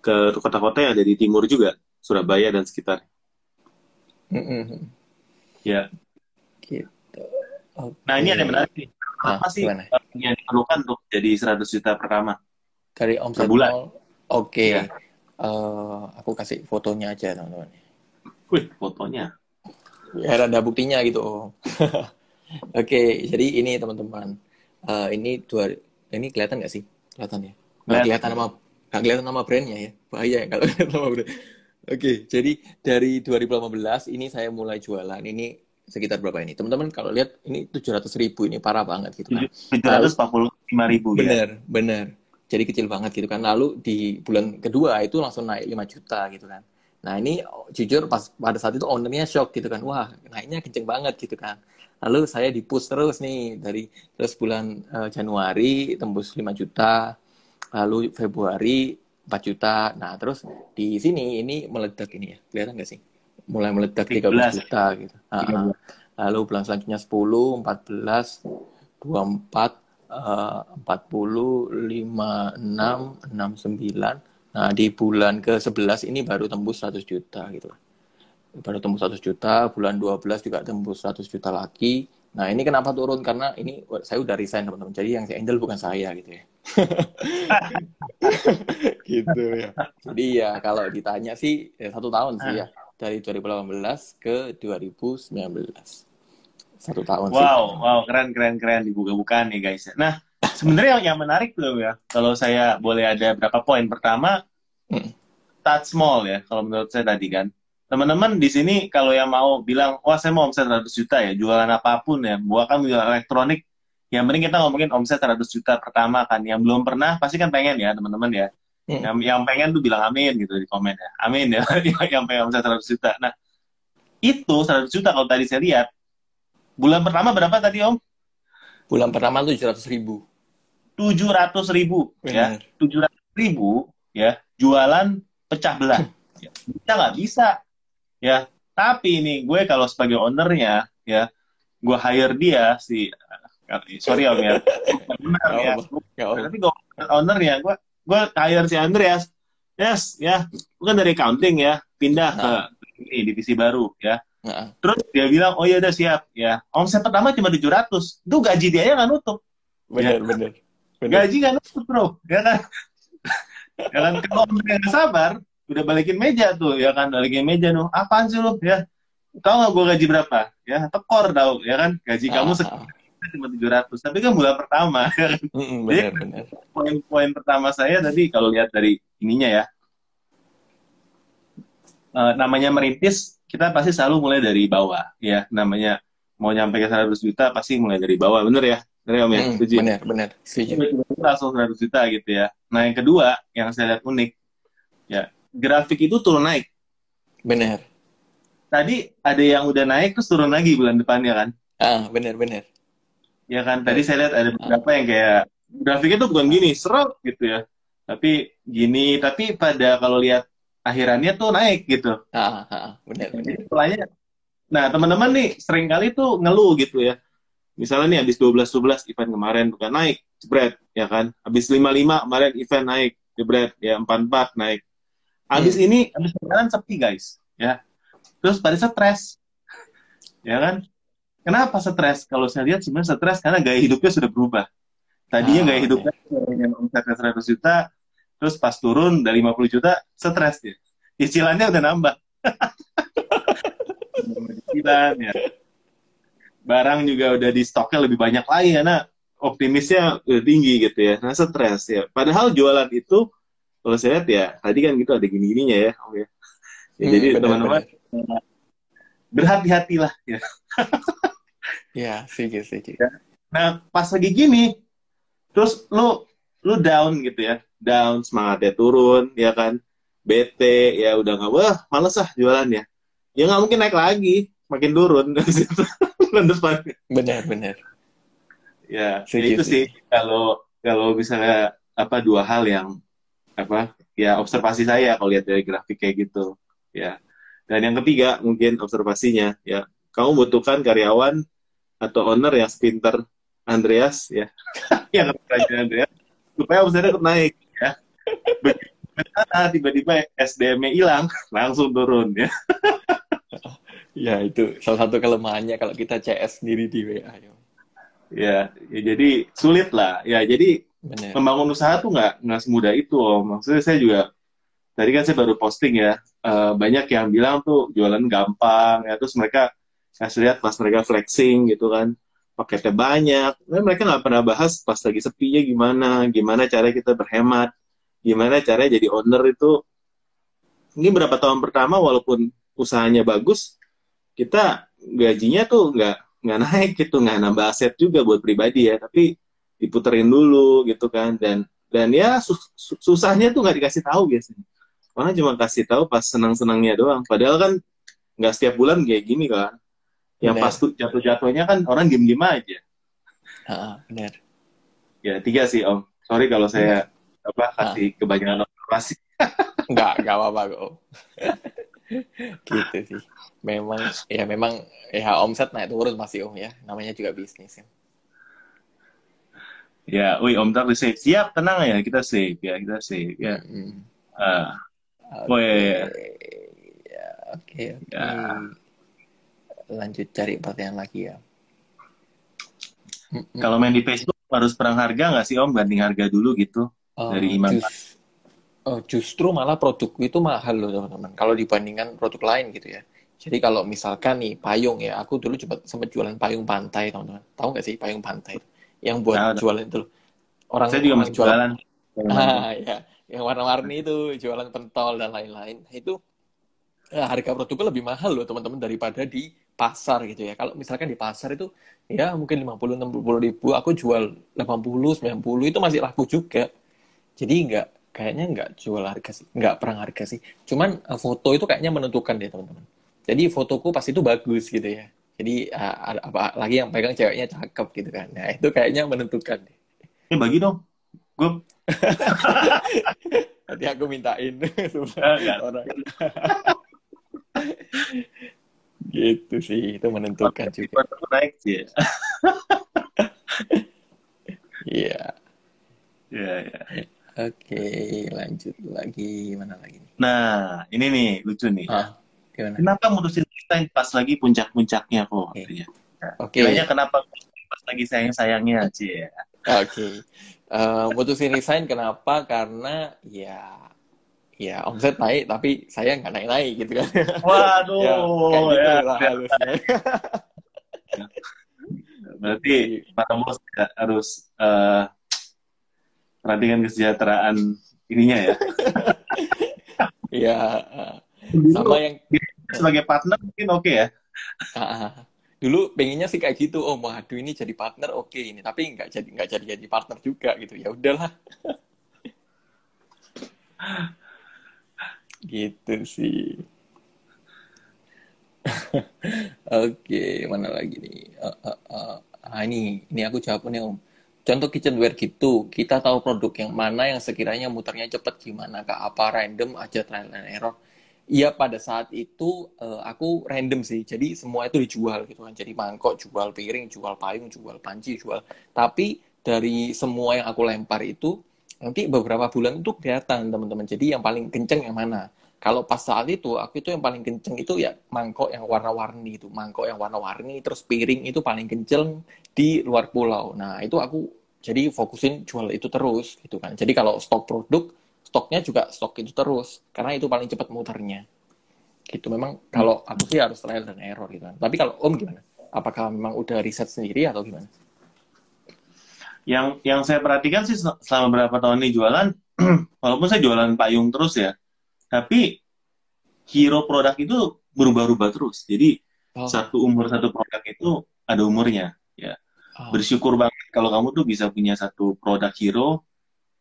ke kota-kota yang ada di timur juga, Surabaya dan sekitar. Mm-mm. Ya. Gitu. Nah ini ada yang menarik nih. Apa sih gimana? yang diperlukan untuk jadi 100 juta pertama? Dari omset Per bulan. nol, oke. Ya. Eh, aku kasih fotonya aja teman-teman. Wih, fotonya. Biar ada buktinya gitu. [LAUGHS] Oke, jadi ini teman-teman. Eh, ini dua, ini kelihatan nggak sih? Kelihatan ya? Nggak Kelihatan. nama, nggak kelihatan nama brandnya ya. Bahaya ya kalau [LAUGHS] kelihatan nama brand. Oke, jadi dari 2018 ini saya mulai jualan. Ini sekitar berapa ini? Teman-teman kalau lihat ini 700 ribu ini parah banget gitu kan. 745 ribu ya. Bener, bener. Jadi kecil banget gitu kan. Lalu di bulan kedua itu langsung naik 5 juta gitu kan. Nah ini jujur pas pada saat itu ownernya shock gitu kan. Wah naiknya kenceng banget gitu kan. Lalu saya di push terus nih dari terus bulan eh, Januari tembus 5 juta. Lalu Februari 4 juta. Nah terus di sini ini meledak ini ya. Kelihatan nggak sih? Mulai meledak 13 13. juta gitu. Ah, ah. Lalu bulan selanjutnya 10, 14, 24, eh, 40, 56, 69. Nah, di bulan ke-11 ini baru tembus 100 juta gitu. Baru tembus 100 juta, bulan 12 juga tembus 100 juta lagi. Nah, ini kenapa turun? Karena ini saya udah resign, teman-teman. Jadi yang si Angel bukan saya gitu ya. [LAUGHS] gitu ya. Jadi ya kalau ditanya sih ya, satu tahun sih ya. Dari 2018 ke 2019. Satu tahun sih. Wow, wow, keren, keren, keren dibuka-bukaan nih guys. Nah, sebenarnya yang, yang menarik tuh ya, kalau saya boleh ada berapa poin. Pertama, Hmm. start small ya, kalau menurut saya tadi kan. Teman-teman di sini kalau yang mau bilang, wah saya mau omset 100 juta ya, jualan apa pun ya, bukan jualan elektronik, yang penting kita ngomongin omset 100 juta pertama kan. Yang belum pernah pasti kan pengen ya teman-teman ya. Hmm. Yang, yang pengen tuh bilang amin gitu di komen ya. Amin ya, [LAUGHS] yang pengen omset 100 juta. Nah, itu 100 juta kalau tadi saya lihat, bulan pertama berapa tadi Om? Bulan pertama tuh 700 ribu. 700 ribu ya. 700 ribu ya, jualan pecah belah. Ya, Bisa nggak? Bisa. Ya, tapi ini gue kalau sebagai ownernya ya, gue hire dia si sorry Om ya. [LAUGHS] Benar ya. Tapi gue ownernya gue gue hire si Andreas. Yes, ya. Bukan dari accounting ya, pindah ke ini divisi baru ya. Terus dia bilang, oh ya udah siap ya. Omset pertama cuma 700. Itu gaji dia aja nggak nutup. bener, bener. Bener. Gaji nggak nutup bro. Ya kan? ya kan? Kalau owner yang nggak sabar, udah balikin meja tuh. Ya kan? Balikin meja tuh. Apaan sih lu? Ya. Tahu nggak gue gaji berapa? Ya, tekor tahu. Ya kan? Gaji kamu Ah, sekitar cuma 700. Tapi kan bulan pertama. [LAUGHS] ya kan? Mm-mm, bener, bener. Poin-poin pertama saya tadi kalau lihat dari ininya ya. Eh, namanya merintis, kita pasti selalu mulai dari bawah. Ya, namanya mau nyampe ke 100 juta pasti mulai dari bawah. Bener ya? Bener ya Om ya? Mm, Setuju? bener, bener. Setuju. Langsung 100 juta gitu ya. Nah yang kedua yang saya lihat unik, ya grafik itu turun naik. Bener. Tadi ada yang udah naik terus turun lagi bulan depannya kan? Ah, bener, bener. Ya kan? Tadi saya lihat ada beberapa yang kayak grafiknya tuh bukan gini, serot gitu ya. Tapi gini, tapi pada kalau lihat akhirannya tuh naik gitu. Ah, ah, bener. Jadi nah teman-teman nih sering kali tuh ngeluh gitu ya. Misalnya nih habis 12-12 event kemarin bukan naik, jebret, ya kan. Habis 55 kemarin event naik, jebret, ya 44 naik. Habis ini, habis kemarin sepi guys, ya. Terus pada stres, [LAUGHS] ya kan. Kenapa stres? Kalau saya lihat sebenarnya stres karena gaya hidupnya sudah berubah. Tadinya Ah, gaya hidupnya dengan omsetnya 100 juta, terus pas turun dari 50 juta, stres dia. Cicilannya udah nambah. sembilan ya. Barang juga udah di stoknya lebih banyak lagi karena optimisnya udah tinggi gitu ya. Nah stres ya. Padahal jualan itu kalau saya lihat ya tadi kan gitu ada gini-gininya ya oke ya, Hmm, jadi teman-teman berhati-hatilah ya. Ya, setuju, setuju. Nah, pas lagi gini, terus lu lu down gitu ya, down semangatnya turun, ya kan, bete, ya udah nggak, wah males ah jualan ya, ya nggak mungkin naik lagi, makin turun. [LAUGHS] Dari situ. Benar, benar. Ya, ya itu sih. Kalau kalau misalnya apa dua hal yang apa ya observasi saya kalau lihat dari grafik kayak gitu, ya. Dan yang ketiga mungkin observasinya ya, kamu butuhkan karyawan atau owner yang sepinter Andreas ya. [LAUGHS] Yang kerajaan Andreas supaya omsetnya naik ya tiba-tiba SDM-nya hilang [LAUGHS] langsung turun ya Ya, itu salah satu kelemahannya kalau kita CS sendiri di WA. ya. ya, ya jadi sulit lah ya jadi Benar. membangun usaha tuh nggak nggak semudah itu om maksudnya saya juga tadi kan saya baru posting ya eh, banyak yang bilang tuh jualan gampang ya terus mereka saya lihat pas mereka flexing gitu kan paketnya banyak. Nah, mereka nggak pernah bahas pas lagi sepinya gimana gimana cara kita berhemat gimana caranya jadi owner itu. Ini berapa tahun pertama walaupun usahanya bagus kita gajinya tuh nggak nggak naik gitu. Nggak nambah aset juga buat pribadi ya tapi diputerin dulu gitu kan. Dan dan ya sus- sus- susahnya tuh nggak dikasih tahu biasanya. Orang cuma kasih tahu pas senang senangnya doang. Padahal kan nggak setiap bulan kayak gini kan yang pas tuh jatuh jatuhnya kan orang diem aja benar. ya tiga sih om sorry kalau saya apa kasih kebanyakan observasi [LAUGHS] Enggak, enggak apa-apa kok. [LAUGHS] gitu sih. Memang ya memang ya omset naik turun masih Om ya. Namanya juga bisnis kan. ya wih om tak save siap tenang ya kita save ya kita save ya Mm. Ah, Oke. Oh, iya, iya. Ya, oke, oke. Ya. Lanjut cari pertanyaan lagi ya. Kalau main di Facebook harus perang harga nggak sih om banding harga dulu gitu Oh, dari Imam. jus- oh, justru malah produkku itu mahal loh teman-teman. Kalau dibandingkan produk lain gitu ya. Jadi kalau misalkan nih payung ya, aku dulu coba sempat jualan payung pantai teman-teman. Tahu nggak sih payung pantai? Yang buat tahu. jualan itu loh. Orang saya juga masih jualan jualan [LAUGHS] Ah, ya, yang warna-warni itu jualan pentol dan lain-lain. Nah, Itu eh, harga produknya lebih mahal loh teman-teman daripada di pasar gitu ya. Kalau misalkan di pasar itu ya mungkin 50 60 ribu, aku jual 80 90 itu masih laku juga. Jadi nggak kayaknya nggak jual harga sih, nggak perang harga sih. Cuman eh, foto itu kayaknya menentukan deh teman-teman. Jadi fotoku pas itu bagus gitu ya. Jadi ada apa lagi yang pegang ceweknya cakep gitu kan. Nah, itu kayaknya menentukan deh. eh bagi dong gue [LAUGHS] Nanti aku mintain [LAUGHS] orang. [LAUGHS] gitu sih, itu menentukan juga. Aku naik sih ya. [LAUGHS] Iya. ya, ya. Oke, lanjut lagi mana lagi nih? Nah, ini nih lucu nih. Ah, gimana? Kenapa mutusin resign pas lagi puncak-puncaknya kok? Oke. katanya. Oke. Kiranya kenapa pas lagi sayang-sayangnya sih ya? Oke. Eh, mutusin resign kenapa? Karena ya ya omset naik tapi saya nggak naik-naik gitu kan. Waduh, [LAUGHS] ya, kayak gitu ya, lah ya. harusnya. [LAUGHS] Berarti para bos ya harus eh, perhatikan kesejahteraan ininya ya. [LAUGHS] Iya, sama yang Sebagai partner mungkin oke ya. Ah, dulu pengennya sih kayak gitu oh waduh ini jadi partner oke ini tapi nggak jadi nggak jadi jadi partner juga gitu ya udahlah gitu sih [LAUGHS] oke mana lagi nih Eh, eh, eh. ah ini ini aku jawab nih om contoh kitchenware gitu kita tahu produk yang mana yang sekiranya muternya cepet gimana kak apa random aja trial and error Iya pada saat itu aku random sih, jadi semua itu dijual gitu kan. Jadi mangkok jual, piring jual, payung jual, panci jual. Tapi dari semua yang aku lempar itu nanti beberapa bulan itu kelihatan teman-teman. Jadi yang paling kenceng yang mana? Kalau pas saat itu aku itu yang paling kenceng itu ya mangkok yang warna-warni itu, mangkok yang warna-warni, terus piring itu paling kenceng di luar pulau. Nah itu aku jadi fokusin jual itu terus gitu kan. Jadi kalau stok produk stoknya juga stok itu terus karena itu paling cepat muternya Gitu memang kalau aku sih harus trial dan error gitu kan. Tapi kalau Om gimana? Apakah memang udah riset sendiri atau gimana? Yang yang saya perhatikan sih selama berapa tahun ini jualan, [CLEARS THROAT] walaupun saya jualan payung terus ya, tapi hero produk itu berubah-ubah terus. Jadi oh. satu umur satu produk itu ada umurnya ya. Oh. Bersyukur banget kalau kamu tuh bisa punya satu produk hero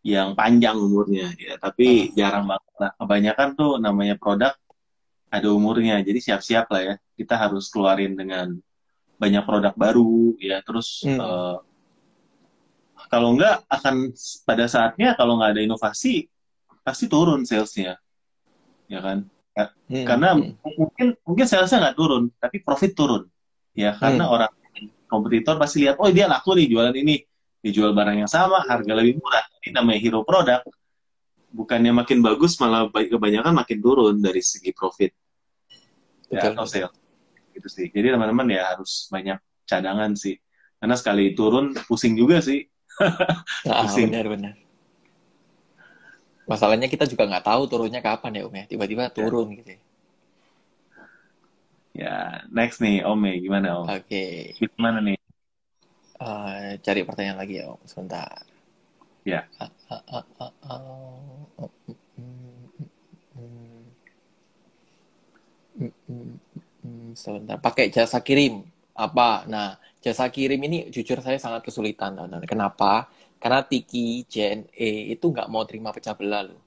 yang panjang umurnya ya tapi uh. jarang banget lah kebanyakan tuh namanya produk ada umurnya jadi siap-siap lah ya kita harus keluarin dengan banyak produk baru ya terus hmm. uh, kalau enggak akan pada saatnya kalau nggak ada inovasi pasti turun salesnya. Ya kan? Ya, hmm. karena hmm. mungkin mungkin salesnya nggak turun tapi profit turun. Ya karena hmm. orang kompetitor pasti lihat oh dia laku nih jualan ini. Dijual barang yang sama harga lebih murah. Ini namanya hero produk bukannya makin bagus malah kebanyakan makin turun dari segi profit. Ya, atau sales. Gitu sih. Jadi teman-teman ya harus banyak cadangan sih. Karena sekali turun pusing juga sih [LAUGHS] ah, pusing benar-benar masalahnya kita juga nggak tahu turunnya kapan ya om ya tiba-tiba ya. turun ya. gitu ya next nih om ya gimana om oke okay. gimana nih Uh, cari pertanyaan lagi ya, Om. Sebentar. Ya. Sebentar. Pakai jasa kirim. Apa? Nah, jasa kirim ini jujur saya sangat kesulitan. Teman-teman. Kenapa? Karena Tiki, JNE itu nggak mau terima pecah belah loh.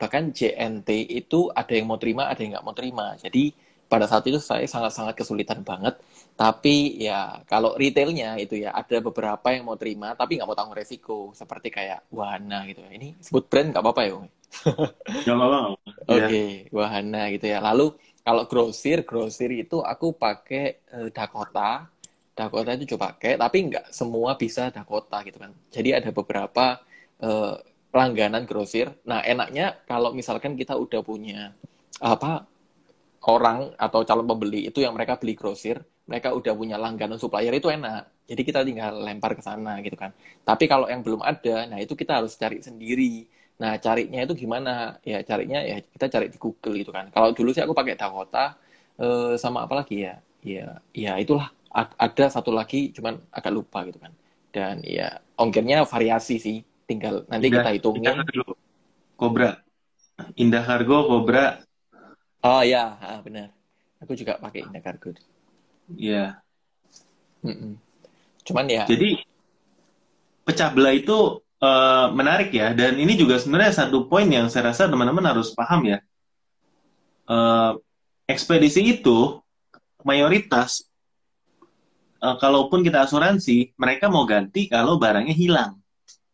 Bahkan JNT itu ada yang mau terima, ada yang nggak mau terima. Jadi pada saat itu saya sangat-sangat kesulitan banget tapi ya kalau retailnya itu ya ada beberapa yang mau terima tapi nggak mau tanggung resiko seperti kayak Wahana gitu ya. Ini sebut brand nggak apa-apa ya? Nggak apa-apa. [LAUGHS] Oke, Wahana gitu ya. Lalu kalau grosir, grosir itu aku pakai uh, Dakota. Dakota itu coba pakai, tapi nggak semua bisa Dakota gitu kan. Jadi ada beberapa uh, langganan grosir. Nah enaknya kalau misalkan kita udah punya apa orang atau calon pembeli itu yang mereka beli grosir mereka udah punya langganan supplier itu enak. Jadi kita tinggal lempar ke sana gitu kan. Tapi kalau yang belum ada, nah itu kita harus cari sendiri. Nah, carinya itu gimana? Ya carinya ya kita cari di Google gitu kan. Kalau dulu sih aku pakai Dakota eh, sama apa lagi ya? Ya, ya itulah ada satu lagi cuman agak lupa gitu kan. Dan ya ongkirnya variasi sih. Tinggal nanti Indah, kita hitungin. Indah Cobra. Indah Cargo Cobra. Oh ya, benar. Aku juga pakai Indah Cargo. Iya. Mm-mm. Cuman ya. Jadi pecah belah itu uh, menarik ya, dan ini juga sebenarnya satu poin yang saya rasa teman-teman harus paham ya. Uh, ekspedisi itu mayoritas, uh, kalaupun kita asuransi, mereka mau ganti kalau barangnya hilang,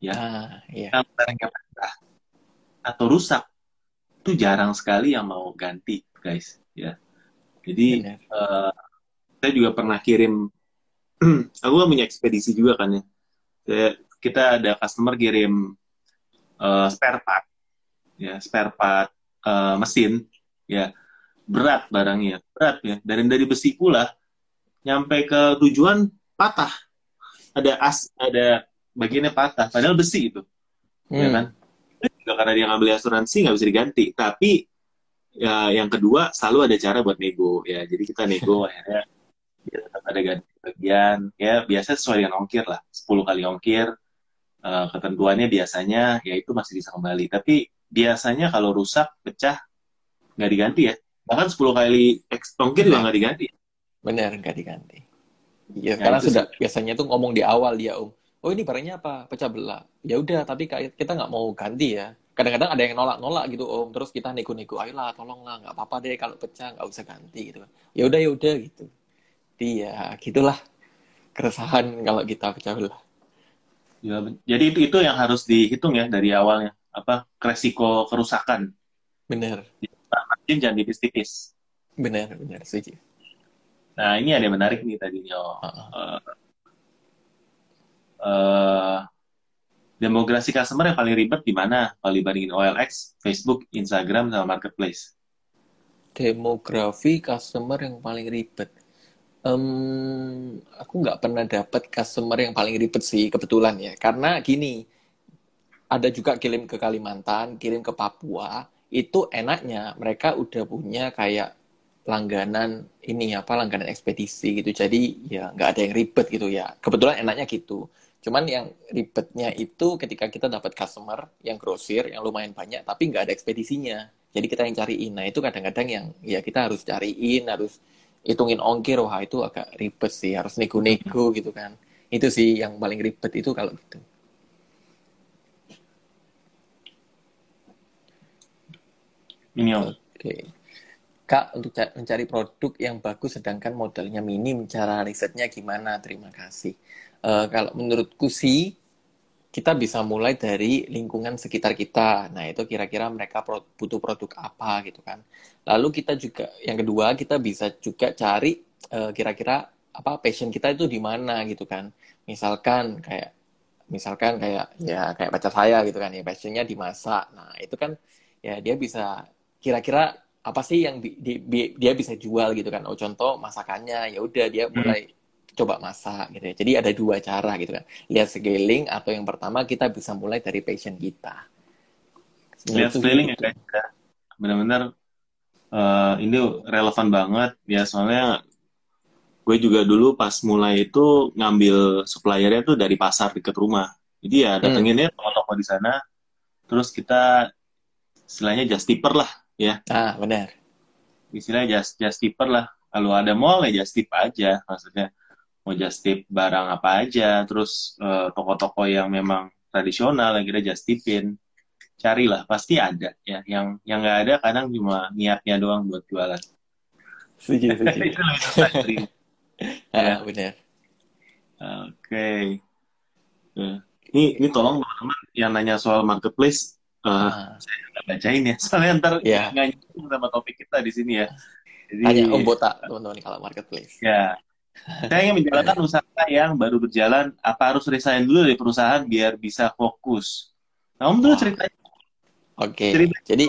ya. Ah, iya. Kalau barangnya patah atau rusak, itu jarang sekali yang mau ganti, guys, ya. Jadi uh, saya juga pernah kirim [CLEARS THROAT] aku kan punya ekspedisi juga kan ya saya, kita ada customer kirim uh, spare part. Ya spare part uh, mesin. Ya berat barangnya berat ya. Dari dari besi pula nyampe ke tujuan patah. Ada as ada bagiannya patah padahal besi itu. Ya hmm. ya kan juga karena dia ngambil asuransi nggak bisa diganti. Tapi ya yang kedua selalu ada cara buat nego. Ya jadi kita nego [LAUGHS] akhirnya. Ya tetap ada ganti bagian. Ya biasa sesuai dengan ongkir lah. 10 kali ongkir uh, ketentuannya biasanya ya itu masih bisa kembali. Tapi biasanya kalau rusak pecah nggak diganti ya. Bahkan 10 kali ongkir juga nggak diganti. Benar nggak diganti. Iya, ya, karena sudah sih. biasanya tuh ngomong di awal dia om oh ini barangnya apa? Pecah belah. Ya udah tapi kita nggak mau ganti ya. Kadang-kadang ada yang nolak-nolak gitu om. Terus kita nego-nego ayolah tolonglah nggak apa-apa deh kalau pecah nggak usah ganti gitu. Ya udah ya udah gitu. Ya gitulah keresahan kalau kita pecah belah. Ya, jadi itu itu yang harus dihitung ya dari awalnya apa resiko kerusakan. Benar. Margin jangan tipis-tipis. Benar, benar setuju. Nah ini ada yang menarik nih tadinya. Uh -uh. Uh, uh, demografi customer yang paling ribet di mana kalau dibandingin OLX, Facebook, Instagram, sama Marketplace? Demografi customer yang paling ribet Um, aku nggak pernah dapat customer yang paling ribet sih kebetulan ya. Karena gini, ada juga kirim ke Kalimantan, kirim ke Papua, itu enaknya mereka udah punya kayak langganan ini apa langganan ekspedisi gitu. Jadi ya nggak ada yang ribet gitu ya. Kebetulan enaknya gitu. Cuman yang ribetnya itu ketika kita dapat customer yang grosir yang lumayan banyak tapi nggak ada ekspedisinya. Jadi kita yang cariin. Nah itu kadang-kadang yang ya kita harus cariin harus hitungin ongkir wah itu agak ribet sih harus nego-nego gitu kan. Itu sih yang paling ribet itu kalau gitu. Ini om oke. Kak, untuk mencari produk yang bagus sedangkan modalnya minim, cara risetnya gimana? Terima kasih. Uh, kalau menurutku sih, kita bisa mulai dari lingkungan sekitar kita. Nah, itu kira-kira mereka butuh produk apa gitu kan. Lalu kita juga, yang kedua, kita bisa juga cari uh, kira-kira apa passion kita itu di mana gitu kan. Misalkan kayak misalkan kayak ya kayak baca saya gitu kan ya passionnya di masak nah itu kan ya dia bisa kira-kira apa sih yang di, di, dia bisa jual gitu kan oh contoh masakannya ya udah dia hmm. mulai hmm. Coba masak gitu ya. Jadi ada dua cara gitu kan. Lihat scaling atau yang pertama kita bisa mulai dari passion kita. Lihat scaling ya guys ya. benar-benar uh, ini relevan banget. Ya soalnya gue juga dulu pas mulai itu ngambil suppliernya tuh dari pasar dekat rumah. Jadi ya hmm. datenginnya hmm. toko-toko di sana. Terus kita istilahnya just tipper lah ya. Ah benar. Istilahnya just just tipper lah. Kalau ada mall ya just tip aja maksudnya mau just tip barang apa aja terus uh, toko-toko yang memang tradisional yang kita just tipin carilah pasti ada ya. Yang yang nggak ada kadang cuma niatnya doang buat jualan. Setuju [LAUGHS] setuju. Itu lebih [LAUGHS] ya. benar. Oke. Okay. ini ini tolong teman-teman yang nanya soal marketplace uh, saya nggak bacain ya. [LAUGHS] Soalnya ntar yeah. nggak nyambung sama topik kita di sini ya. Jadi hanya om botak teman-teman kalau marketplace. Ya saya ingin menjalankan usaha yang baru berjalan apa harus resign dulu dari perusahaan biar bisa fokus nah om dulu ceritanya oke okay. Cerita jadi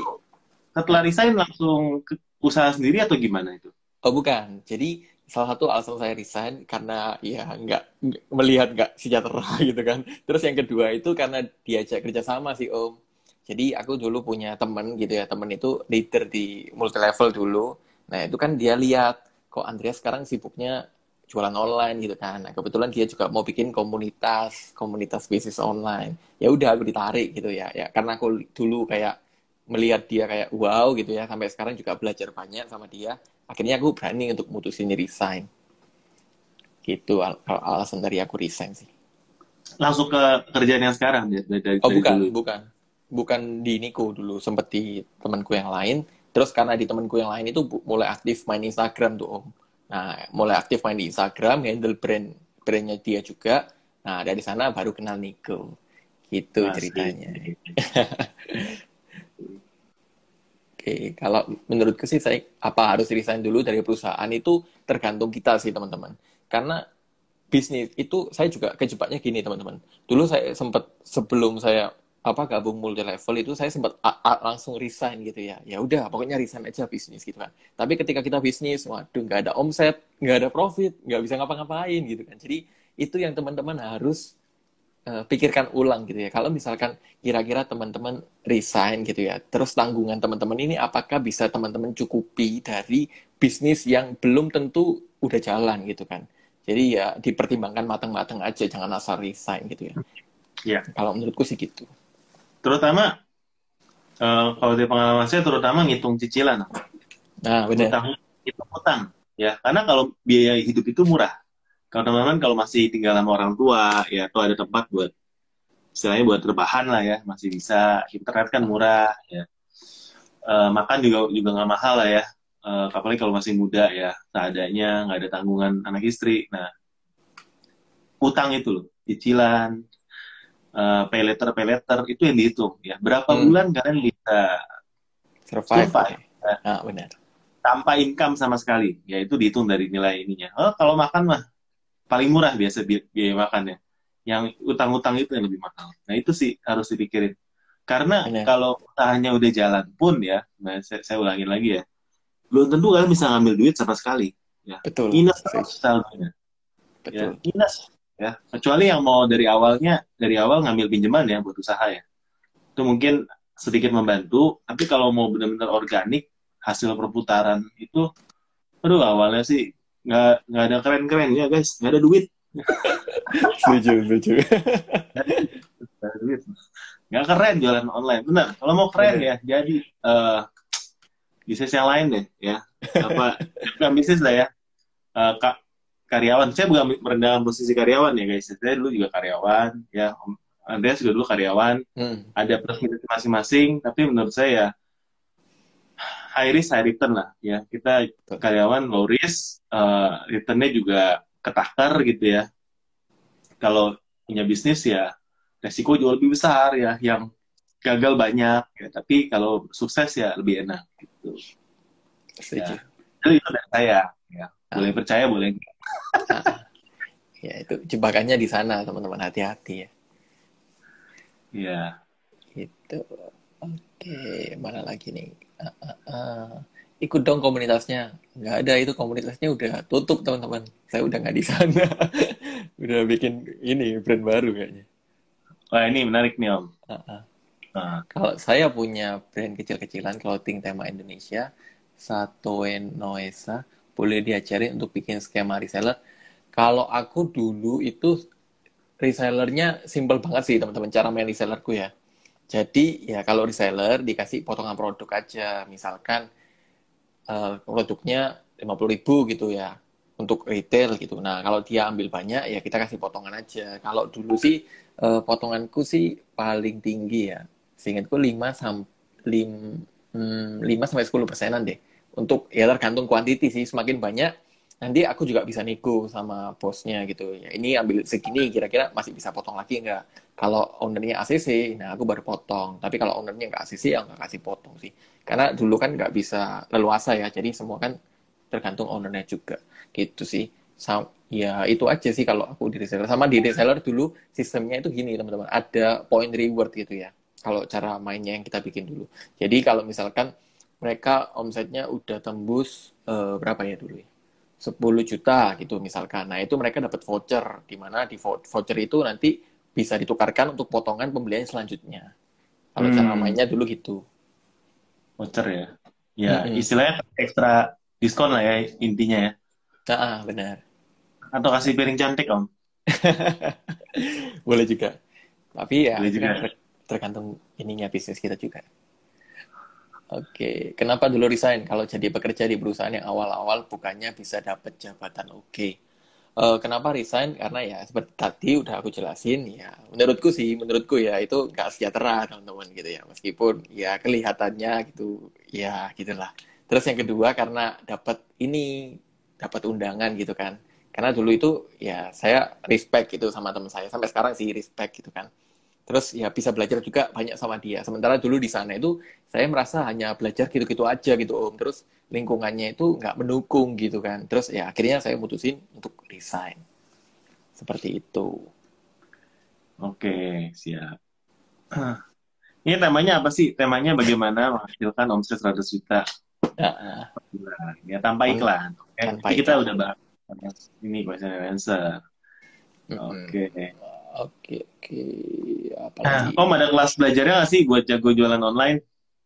setelah resign langsung ke usaha sendiri atau gimana itu oh bukan jadi salah satu alasan saya resign karena ya nggak melihat nggak sejahtera [LAUGHS] gitu kan. Terus yang kedua itu karena diajak kerjasama sih om. Jadi aku dulu punya temen gitu ya, temen itu leader di multi level dulu. Nah itu kan dia lihat kok Andreas sekarang sibuknya jualan online gitu kan. Nah, kebetulan dia juga mau bikin komunitas, komunitas bisnis online. Ya udah aku ditarik gitu ya. Ya karena aku dulu kayak melihat dia kayak wow gitu ya sampai sekarang juga belajar banyak sama dia. Akhirnya aku berani untuk mutusin resign. Gitu al alasan dari aku resign sih. Langsung ke kerjaan yang sekarang ya dari, dari, Oh bukan, dulu. bukan bukan di Niko dulu sempat di temanku yang lain terus karena di temanku yang lain itu mulai aktif main Instagram tuh om nah mulai aktif main di Instagram handle brand brandnya dia juga nah dari sana baru kenal Niko gitu Masih. ceritanya [LAUGHS] Oke, kalau menurutku sih saya apa harus resign dulu dari perusahaan itu tergantung kita sih teman-teman. Karena bisnis itu saya juga kejebaknya gini teman-teman. Dulu saya sempat sebelum saya apa gabung multi level itu saya sempat langsung resign gitu ya. Ya udah pokoknya resign aja bisnis gitu kan. Tapi ketika kita bisnis waduh nggak ada omset nggak ada profit nggak bisa ngapa-ngapain gitu kan. Jadi itu yang teman-teman harus uh, pikirkan ulang gitu ya. Kalau misalkan kira-kira teman-teman resign gitu ya terus tanggungan teman-teman ini apakah bisa teman-teman cukupi dari bisnis yang belum tentu udah jalan gitu kan. Jadi ya dipertimbangkan matang-matang aja jangan asal resign gitu ya. Ya. Kalau menurutku sih gitu terutama uh, kalau dari pengalaman saya terutama ngitung cicilan. Nah benar. Utang itu utang ya. Karena kalau biaya hidup itu murah. Kalau teman-teman kalau masih tinggal sama orang tua ya atau ada tempat buat istilahnya buat rebahan lah ya masih bisa. Internet kan murah ya. Uh, makan juga juga nggak mahal lah ya. Uh, apalagi kalau masih muda ya. Seadanya nggak ada tanggungan anak istri. Nah utang itu loh cicilan uh, pay letter pay letter itu yang dihitung ya. Berapa hmm. bulan kalian bisa survive, survive ya. nah, benar. Tanpa income sama sekali ya itu dihitung dari nilai ininya. Oh kalau makan mah paling murah biasa bi biaya makannya. Yang utang-utang itu yang lebih mahal. Nah itu sih harus dipikirin. Karena benar. kalau usahanya udah jalan pun ya nah saya, saya ulangin lagi ya belum tentu kalian bisa ngambil duit sama sekali ya. Betul. Minus saldonya. Ya minus ya kecuali yang mau dari awalnya dari awal ngambil pinjaman ya buat usaha ya itu mungkin sedikit membantu tapi kalau mau benar-benar organik hasil perputaran itu Aduh awalnya sih nggak nggak ada keren-keren ya guys, nggak ada duit. [LAUGHS] setuju setuju Nggak keren jualan online. Benar. Kalau mau keren ya, jadi eh bisnis yang lain deh ya. Apa bukan [LAUGHS] bisnis lah ya. Kak karyawan. Saya bukan merendahkan posisi karyawan ya guys. Saya dulu juga karyawan ya. Om Andreas juga dulu karyawan. Hmm, Ada plus minus masing-masing. Tapi menurut saya ya high risk high return lah ya. Kita karyawan low risk, eh, returnnya juga ketakar gitu ya. Kalau punya bisnis ya resiko jauh lebih besar ya. Yang gagal banyak ya. Tapi kalau sukses ya lebih enak gitu. Jadi itu dari saya ya. Boleh percaya boleh enggak. ya itu jebakannya di sana teman-teman hati-hati ya Iya. Gitu. Oke, mana lagi nih? Ah, ah, ah. Ikut dong komunitasnya. Nggak ada itu komunitasnya udah tutup teman-teman. Saya udah nggak di sana. [LAUGHS] udah bikin ini brand baru kayaknya. Wah ini menarik nih Om. Ah, ah. Nah, Kalau saya punya brand kecil-kecilan clothing tema Indonesia, Satoe Noesa, boleh diajarin untuk bikin skema reseller. Kalau aku dulu itu resellernya simple banget sih teman-teman cara main resellerku ya. Jadi ya kalau reseller dikasih potongan produk aja, misalkan eh, produknya 50.000 gitu ya untuk retail gitu. Nah, kalau dia ambil banyak ya kita kasih potongan aja. Kalau dulu sih eh, potonganku sih paling tinggi ya. Seingatku 5 sampai 5 sampai 10 persenan deh. Untuk ya tergantung kuantiti sih, semakin banyak nanti aku juga bisa nego sama bosnya gitu. Ya ini ambil segini kira-kira masih bisa potong lagi nggak? Kalau ownernya ACC, nah aku baru potong. Tapi kalau ownernya nggak ACC, ya nggak kasih potong sih. Karena dulu kan nggak bisa leluasa ya, jadi semua kan tergantung ownernya juga. Gitu sih. Sam- ya itu aja sih kalau aku di reseller. Sama di reseller dulu sistemnya itu gini teman-teman. Ada point reward gitu ya. Kalau cara mainnya yang kita bikin dulu. Jadi kalau misalkan mereka omsetnya udah tembus eh, berapa ya dulu ya? 10 juta gitu misalkan. Nah, itu mereka dapat voucher di mana di vou- voucher itu nanti bisa ditukarkan untuk potongan pembelian selanjutnya. Kalau cara Hmm. mainnya dulu gitu. voucher ya. Ya, Mm-mm. istilahnya ekstra diskon lah ya intinya ya. Nah, ah, benar. Atau kasih piring cantik Om. [LAUGHS] Boleh juga. Tapi ya Boleh juga. ter- tergantung ininya bisnis kita juga. Oke, kenapa dulu resign? Kalau jadi pekerja di perusahaan yang awal-awal bukannya bisa dapat jabatan oke. Eh, kenapa resign? Karena ya seperti tadi udah aku jelasin ya. Menurutku sih, menurutku ya itu nggak sejahtera teman-teman gitu ya. Meskipun ya kelihatannya gitu, ya gitulah. Terus yang kedua karena dapat ini, dapat undangan gitu kan. Karena dulu itu ya saya respect gitu sama teman saya. Sampai sekarang sih respect gitu kan. Terus ya bisa belajar juga banyak sama dia. Sementara dulu di sana itu saya merasa hanya belajar gitu-gitu aja gitu Om. Terus lingkungannya itu nggak mendukung gitu kan. Terus ya akhirnya saya mutusin untuk resign. Seperti itu. Oke, siap. [CLEARS THROAT] Ini temanya apa sih? Temanya bagaimana menghasilkan omset 100 juta bulan. Ya, tanpa iklan. Oke, Tanpa kita iklan. udah bahas ini question and answer. mm-mm. Oke. Oke, oke. Nah? Om ada kelas belajarnya nggak sih buat jago jualan online?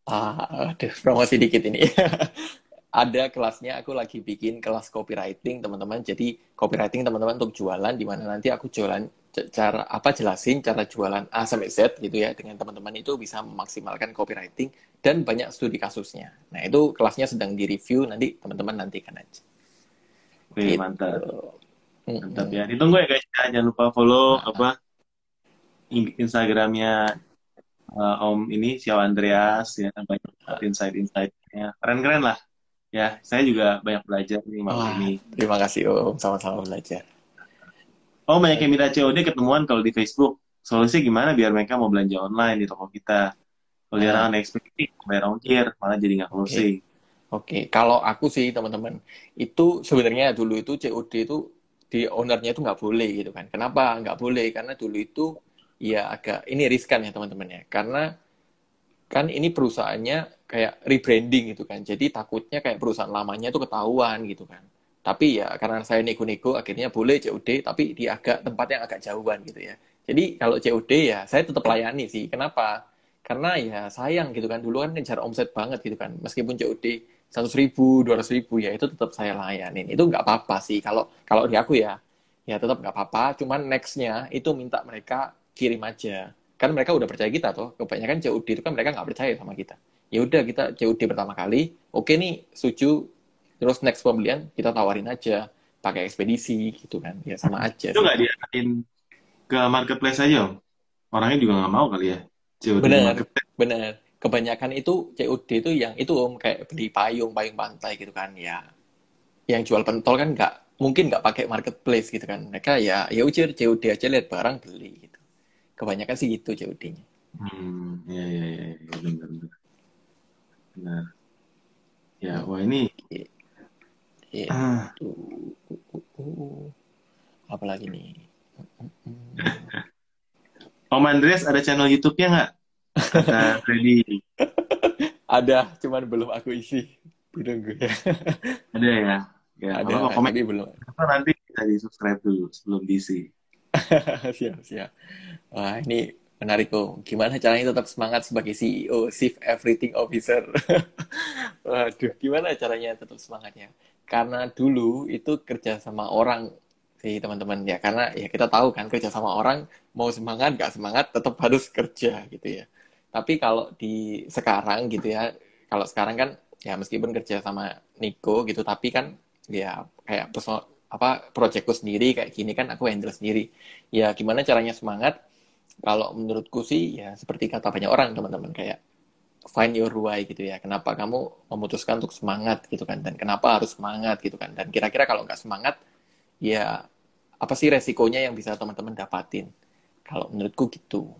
Ah, aduh, promosi dikit ini. [LAUGHS] Ada kelasnya, aku lagi bikin kelas copywriting, teman-teman. Jadi, copywriting teman-teman untuk jualan, di mana nanti aku jualan cara apa jelasin cara jualan A sampai Z gitu ya dengan teman-teman itu bisa memaksimalkan copywriting dan banyak studi kasusnya. Nah, itu kelasnya sedang di-review, nanti teman-teman nantikan aja. Wih, Gitu. mantap. Mantap ya. Ditunggu ya guys. Jangan lupa follow apa in- Instagramnya uh, Om ini Xiao Andreas ya banyak insight-insightnya. Keren-keren lah. Ya, saya juga banyak belajar nih malam Wah, ini. terima kasih Om, sama-sama belajar. Oh, banyak yang minta COD ketemuan kalau di Facebook. Solusinya gimana biar mereka mau belanja online di toko kita? Kalau Nah. orang expect bayar ongkir, malah jadi nggak closing. Oke, kalau aku sih teman-teman, itu sebenarnya dulu itu COD itu di ownernya itu nggak boleh gitu kan. Kenapa nggak boleh? Karena dulu itu ya agak ini riskan ya teman-teman ya. Karena kan ini perusahaannya kayak rebranding gitu kan. Jadi takutnya kayak perusahaan lamanya itu ketahuan gitu kan. Tapi ya karena saya nego-nego akhirnya boleh COD tapi di agak tempat yang agak jauhan gitu ya. Jadi kalau COD ya saya tetap layani sih. Kenapa? Karena ya sayang gitu kan. Dulu kan ngejar omset banget gitu kan. Meskipun COD seratus ribu dua ratus ribu ya itu tetap saya layanin. Itu nggak apa-apa sih. Kalau kalau di aku ya ya tetap nggak apa-apa. Cuman nextnya itu minta mereka kirim aja. Kan mereka udah percaya kita tuh kebanyakan COD itu kan mereka nggak percaya sama kita. Ya udah kita COD pertama kali. Oke nih setuju. Terus next pembelian kita tawarin aja. Pakai ekspedisi gitu kan. Ya sama aja. Itu nggak diarahin ke marketplace aja om? Orangnya juga nggak mau kali ya COD bener bener kebanyakan itu COD itu yang itu om kayak beli payung payung pantai gitu kan ya. Yang jual pentol kan nggak mungkin nggak pakai marketplace gitu kan. Mereka ya ya ujar COD aja lihat barang beli gitu. Kebanyakan sih gitu COD-nya hmm ya ya ya, ya benar benar benar. Ya wah ini ya, ah. tuh, uh, uh, uh. apalagi nih? [LAUGHS] Om Andreas ada channel YouTube-nya nggak? Kata Freddy. ada, cuman belum aku isi. Ditunggu ya. ada ya? Ya, ada, kalau komen belum. Nanti kita di subscribe dulu sebelum diisi. [LAUGHS] siap, siap. Wah, ini menarik kok. Gimana caranya tetap semangat sebagai CEO, Chief Everything Officer? [LAUGHS] Waduh, gimana caranya tetap semangatnya? Karena dulu itu kerja sama orang sih teman-teman ya karena ya kita tahu kan kerja sama orang mau semangat gak semangat tetap harus kerja gitu ya tapi kalau di sekarang gitu ya kalau sekarang kan ya meskipun kerja sama Niko gitu tapi kan ya kayak personal apa proyekku sendiri kayak gini kan aku handle sendiri. Ya gimana caranya semangat? Kalau menurutku sih ya seperti kata banyak orang teman-teman kayak find your why gitu ya. Kenapa kamu memutuskan untuk semangat gitu kan dan kenapa harus semangat gitu kan. Dan kira-kira kalau nggak semangat ya apa sih resikonya yang bisa teman-teman dapatin? Kalau menurutku gitu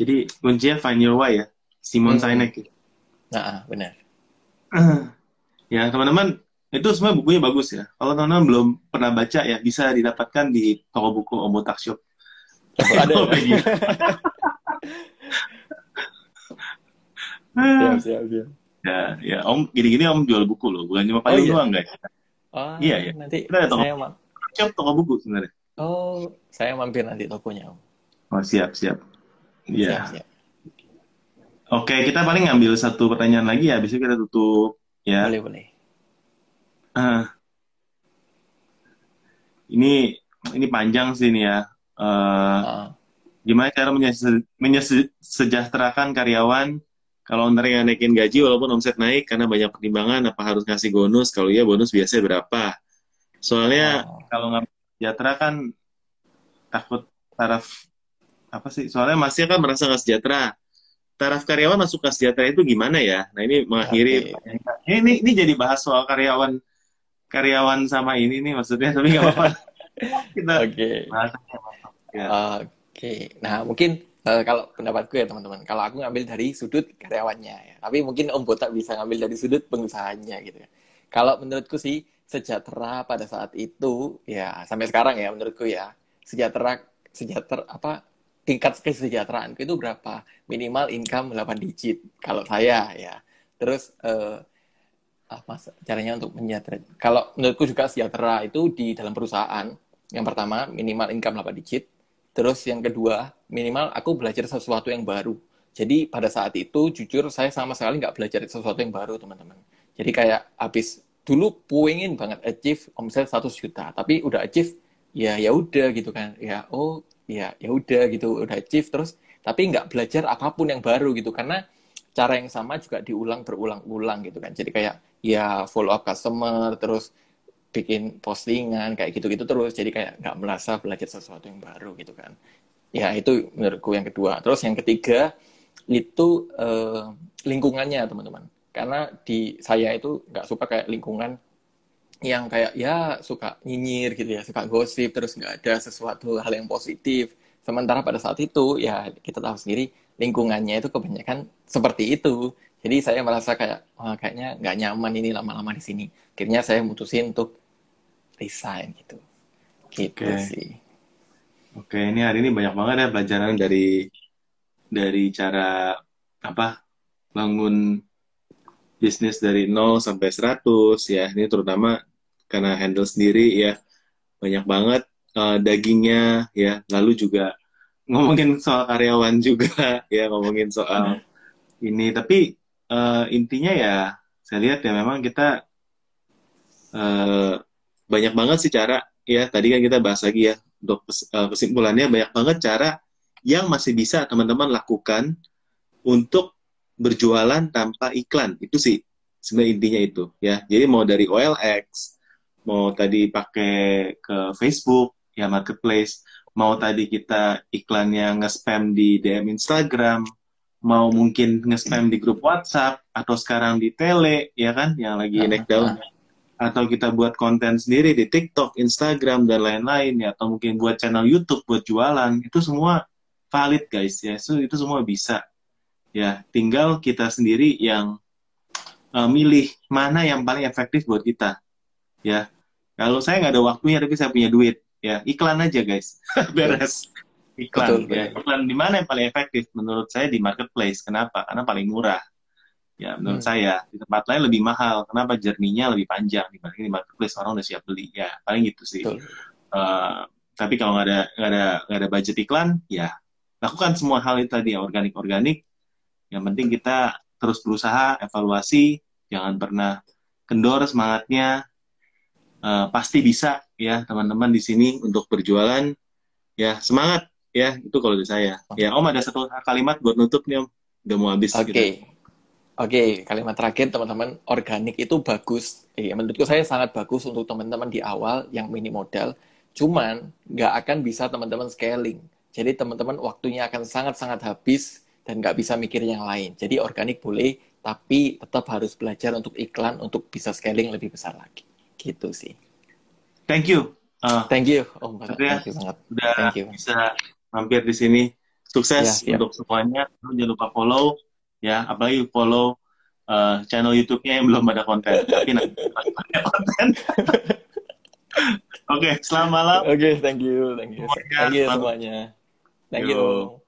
jadi kuncinya find your why ya Simon hmm. Sinek nah benar [CLEARS THROAT] ya teman-teman itu semua bukunya bagus ya kalau teman-teman belum pernah baca ya bisa didapatkan di toko buku Omotak Shop oh, ada ya? [LAUGHS] [LAUGHS] siap, siap, siap. Ya, ya Om gini-gini Om jual buku loh, bukan cuma payung oh, iya? doang guys. Oh, iya, iya. Nanti Kita ada saya shop toko buku sebenarnya. Oh, saya mampir nanti tokonya, Om. Oh, siap, siap. Iya. Yeah. Oke, kita paling ngambil satu pertanyaan lagi ya, bisa kita tutup ya. Boleh, boleh. Uh, ini ini panjang sih nih ya. Uh, uh. Gimana cara menyejahterakan karyawan kalau yang naikin gaji walaupun omset naik karena banyak pertimbangan apa harus ngasih bonus kalau iya bonus biasanya berapa Soalnya oh. kalau nggak sejahtera kan takut taraf apa sih? Soalnya masih kan merasa nggak sejahtera. Taraf karyawan masuk ke sejahtera itu gimana ya? Nah ini mengakhiri okay. ini ini jadi bahas soal karyawan karyawan sama ini nih maksudnya tapi nggak apa-apa. [LAUGHS] Kita okay. Ya. Oke. Okay. Nah mungkin uh, kalau pendapatku ya teman-teman, kalau aku ngambil dari sudut karyawannya ya, tapi mungkin Om Botak bisa ngambil dari sudut pengusahanya gitu ya. Kalau menurutku sih sejahtera pada saat itu ya sampai sekarang ya menurutku ya sejahtera sejahtera apa tingkat kesejahteraan itu berapa? Minimal income 8 digit kalau saya ya. Terus uh, apa caranya untuk menyejahtera kalau menurutku juga sejahtera itu di dalam perusahaan. Yang pertama minimal income 8 digit. Terus yang kedua minimal aku belajar sesuatu yang baru. Jadi pada saat itu jujur saya sama sekali nggak belajar sesuatu yang baru teman-teman. Jadi kayak habis dulu pengen banget achieve omset 100 juta tapi udah achieve ya ya udah gitu kan. Ya oh ya ya udah gitu udah achieve terus. Tapi nggak belajar apa pun yang baru gitu karena cara yang sama juga diulang berulang-ulang gitu kan. Jadi kayak ya follow up customer terus bikin postingan kayak gitu-gitu terus. Jadi kayak nggak merasa belajar sesuatu yang baru gitu kan. Ya itu menurutku yang kedua. Terus yang ketiga itu uh, lingkungannya teman-teman. Karena di saya itu nggak suka kayak lingkungan yang kayak ya suka nyinyir gitu ya suka gosip terus nggak ada sesuatu hal yang positif. Sementara pada saat itu ya kita tahu sendiri lingkungannya itu kebanyakan seperti itu. Jadi saya merasa kayak wah kayaknya nggak nyaman ini lama-lama di sini. Akhirnya saya mutusin untuk resign gitu. Gitu okay. sih. Oke ini hari ini banyak banget ya pelajaran dari dari cara apa bangun bisnis dari 0 sampai 100 ya. Ini terutama karena handle sendiri ya. Banyak banget uh, dagingnya ya. Lalu juga ngomongin soal karyawan juga [LAUGHS] ya, ngomongin soal ini. Tapi uh, intinya ya saya lihat ya memang kita uh, banyak banget sih cara ya. Tadi kan kita bahas lagi ya untuk kesimpulannya banyak banget cara yang masih bisa teman-teman lakukan untuk berjualan tanpa iklan. Itu sih sebenarnya intinya itu ya. Jadi mau dari OLX mau tadi pakai ke Facebook ya marketplace. Mau tadi kita iklannya nge-spam di DM Instagram. Mau mungkin nge-spam di grup WhatsApp atau sekarang di tele ya kan yang lagi naik daun. Atau kita buat konten sendiri di TikTok, Instagram dan lain-lain ya. Atau mungkin buat channel YouTube buat jualan. Itu semua valid guys ya. Itu itu semua bisa. Ya tinggal kita sendiri yang uh, milih mana yang paling efektif buat kita ya. Kalau saya nggak ada waktunya tapi saya punya duit. Ya iklan aja guys. [LAUGHS] Beres. Iklan. Betul, ya iklan di mana yang paling efektif menurut saya di marketplace? Kenapa? Karena paling murah. Ya menurut hmm. saya. Di tempat lain lebih mahal. Kenapa jerninya lebih panjang dibanding di marketplace? Orang udah siap beli. Ya paling gitu sih. Uh, tapi kalau nggak ada nggak ada nggak ada budget iklan ya lakukan semua hal itu tadi ya organik organik yang penting kita terus berusaha evaluasi. Jangan pernah kendor semangatnya uh, pasti bisa ya teman-teman di sini untuk berjualan ya semangat ya itu kalau dari saya ya om ada satu kalimat buat nutup nih om udah mau habis oke okay. Oke, kalimat terakhir teman-teman, organik itu bagus. Eh, menurutku saya sangat bagus untuk teman-teman di awal yang mini modal. Cuman nggak akan bisa teman-teman scaling. Jadi teman-teman waktunya akan sangat-sangat habis dan nggak bisa mikir yang lain. Jadi organik boleh, tapi tetap harus belajar untuk iklan untuk bisa scaling lebih besar lagi. Gitu sih. Thank you. Uh, thank you, Om. Thank you banget. Udah thank you. bisa mampir di sini. Sukses ya, untuk semuanya. Jangan lupa follow ya apalagi follow uh, channel YouTube-nya yang belum ada konten tapi nanti ada konten [LAUGHS] oke okay, selamat malam oke okay, thank you thank you semuanya. thank you semuanya thank you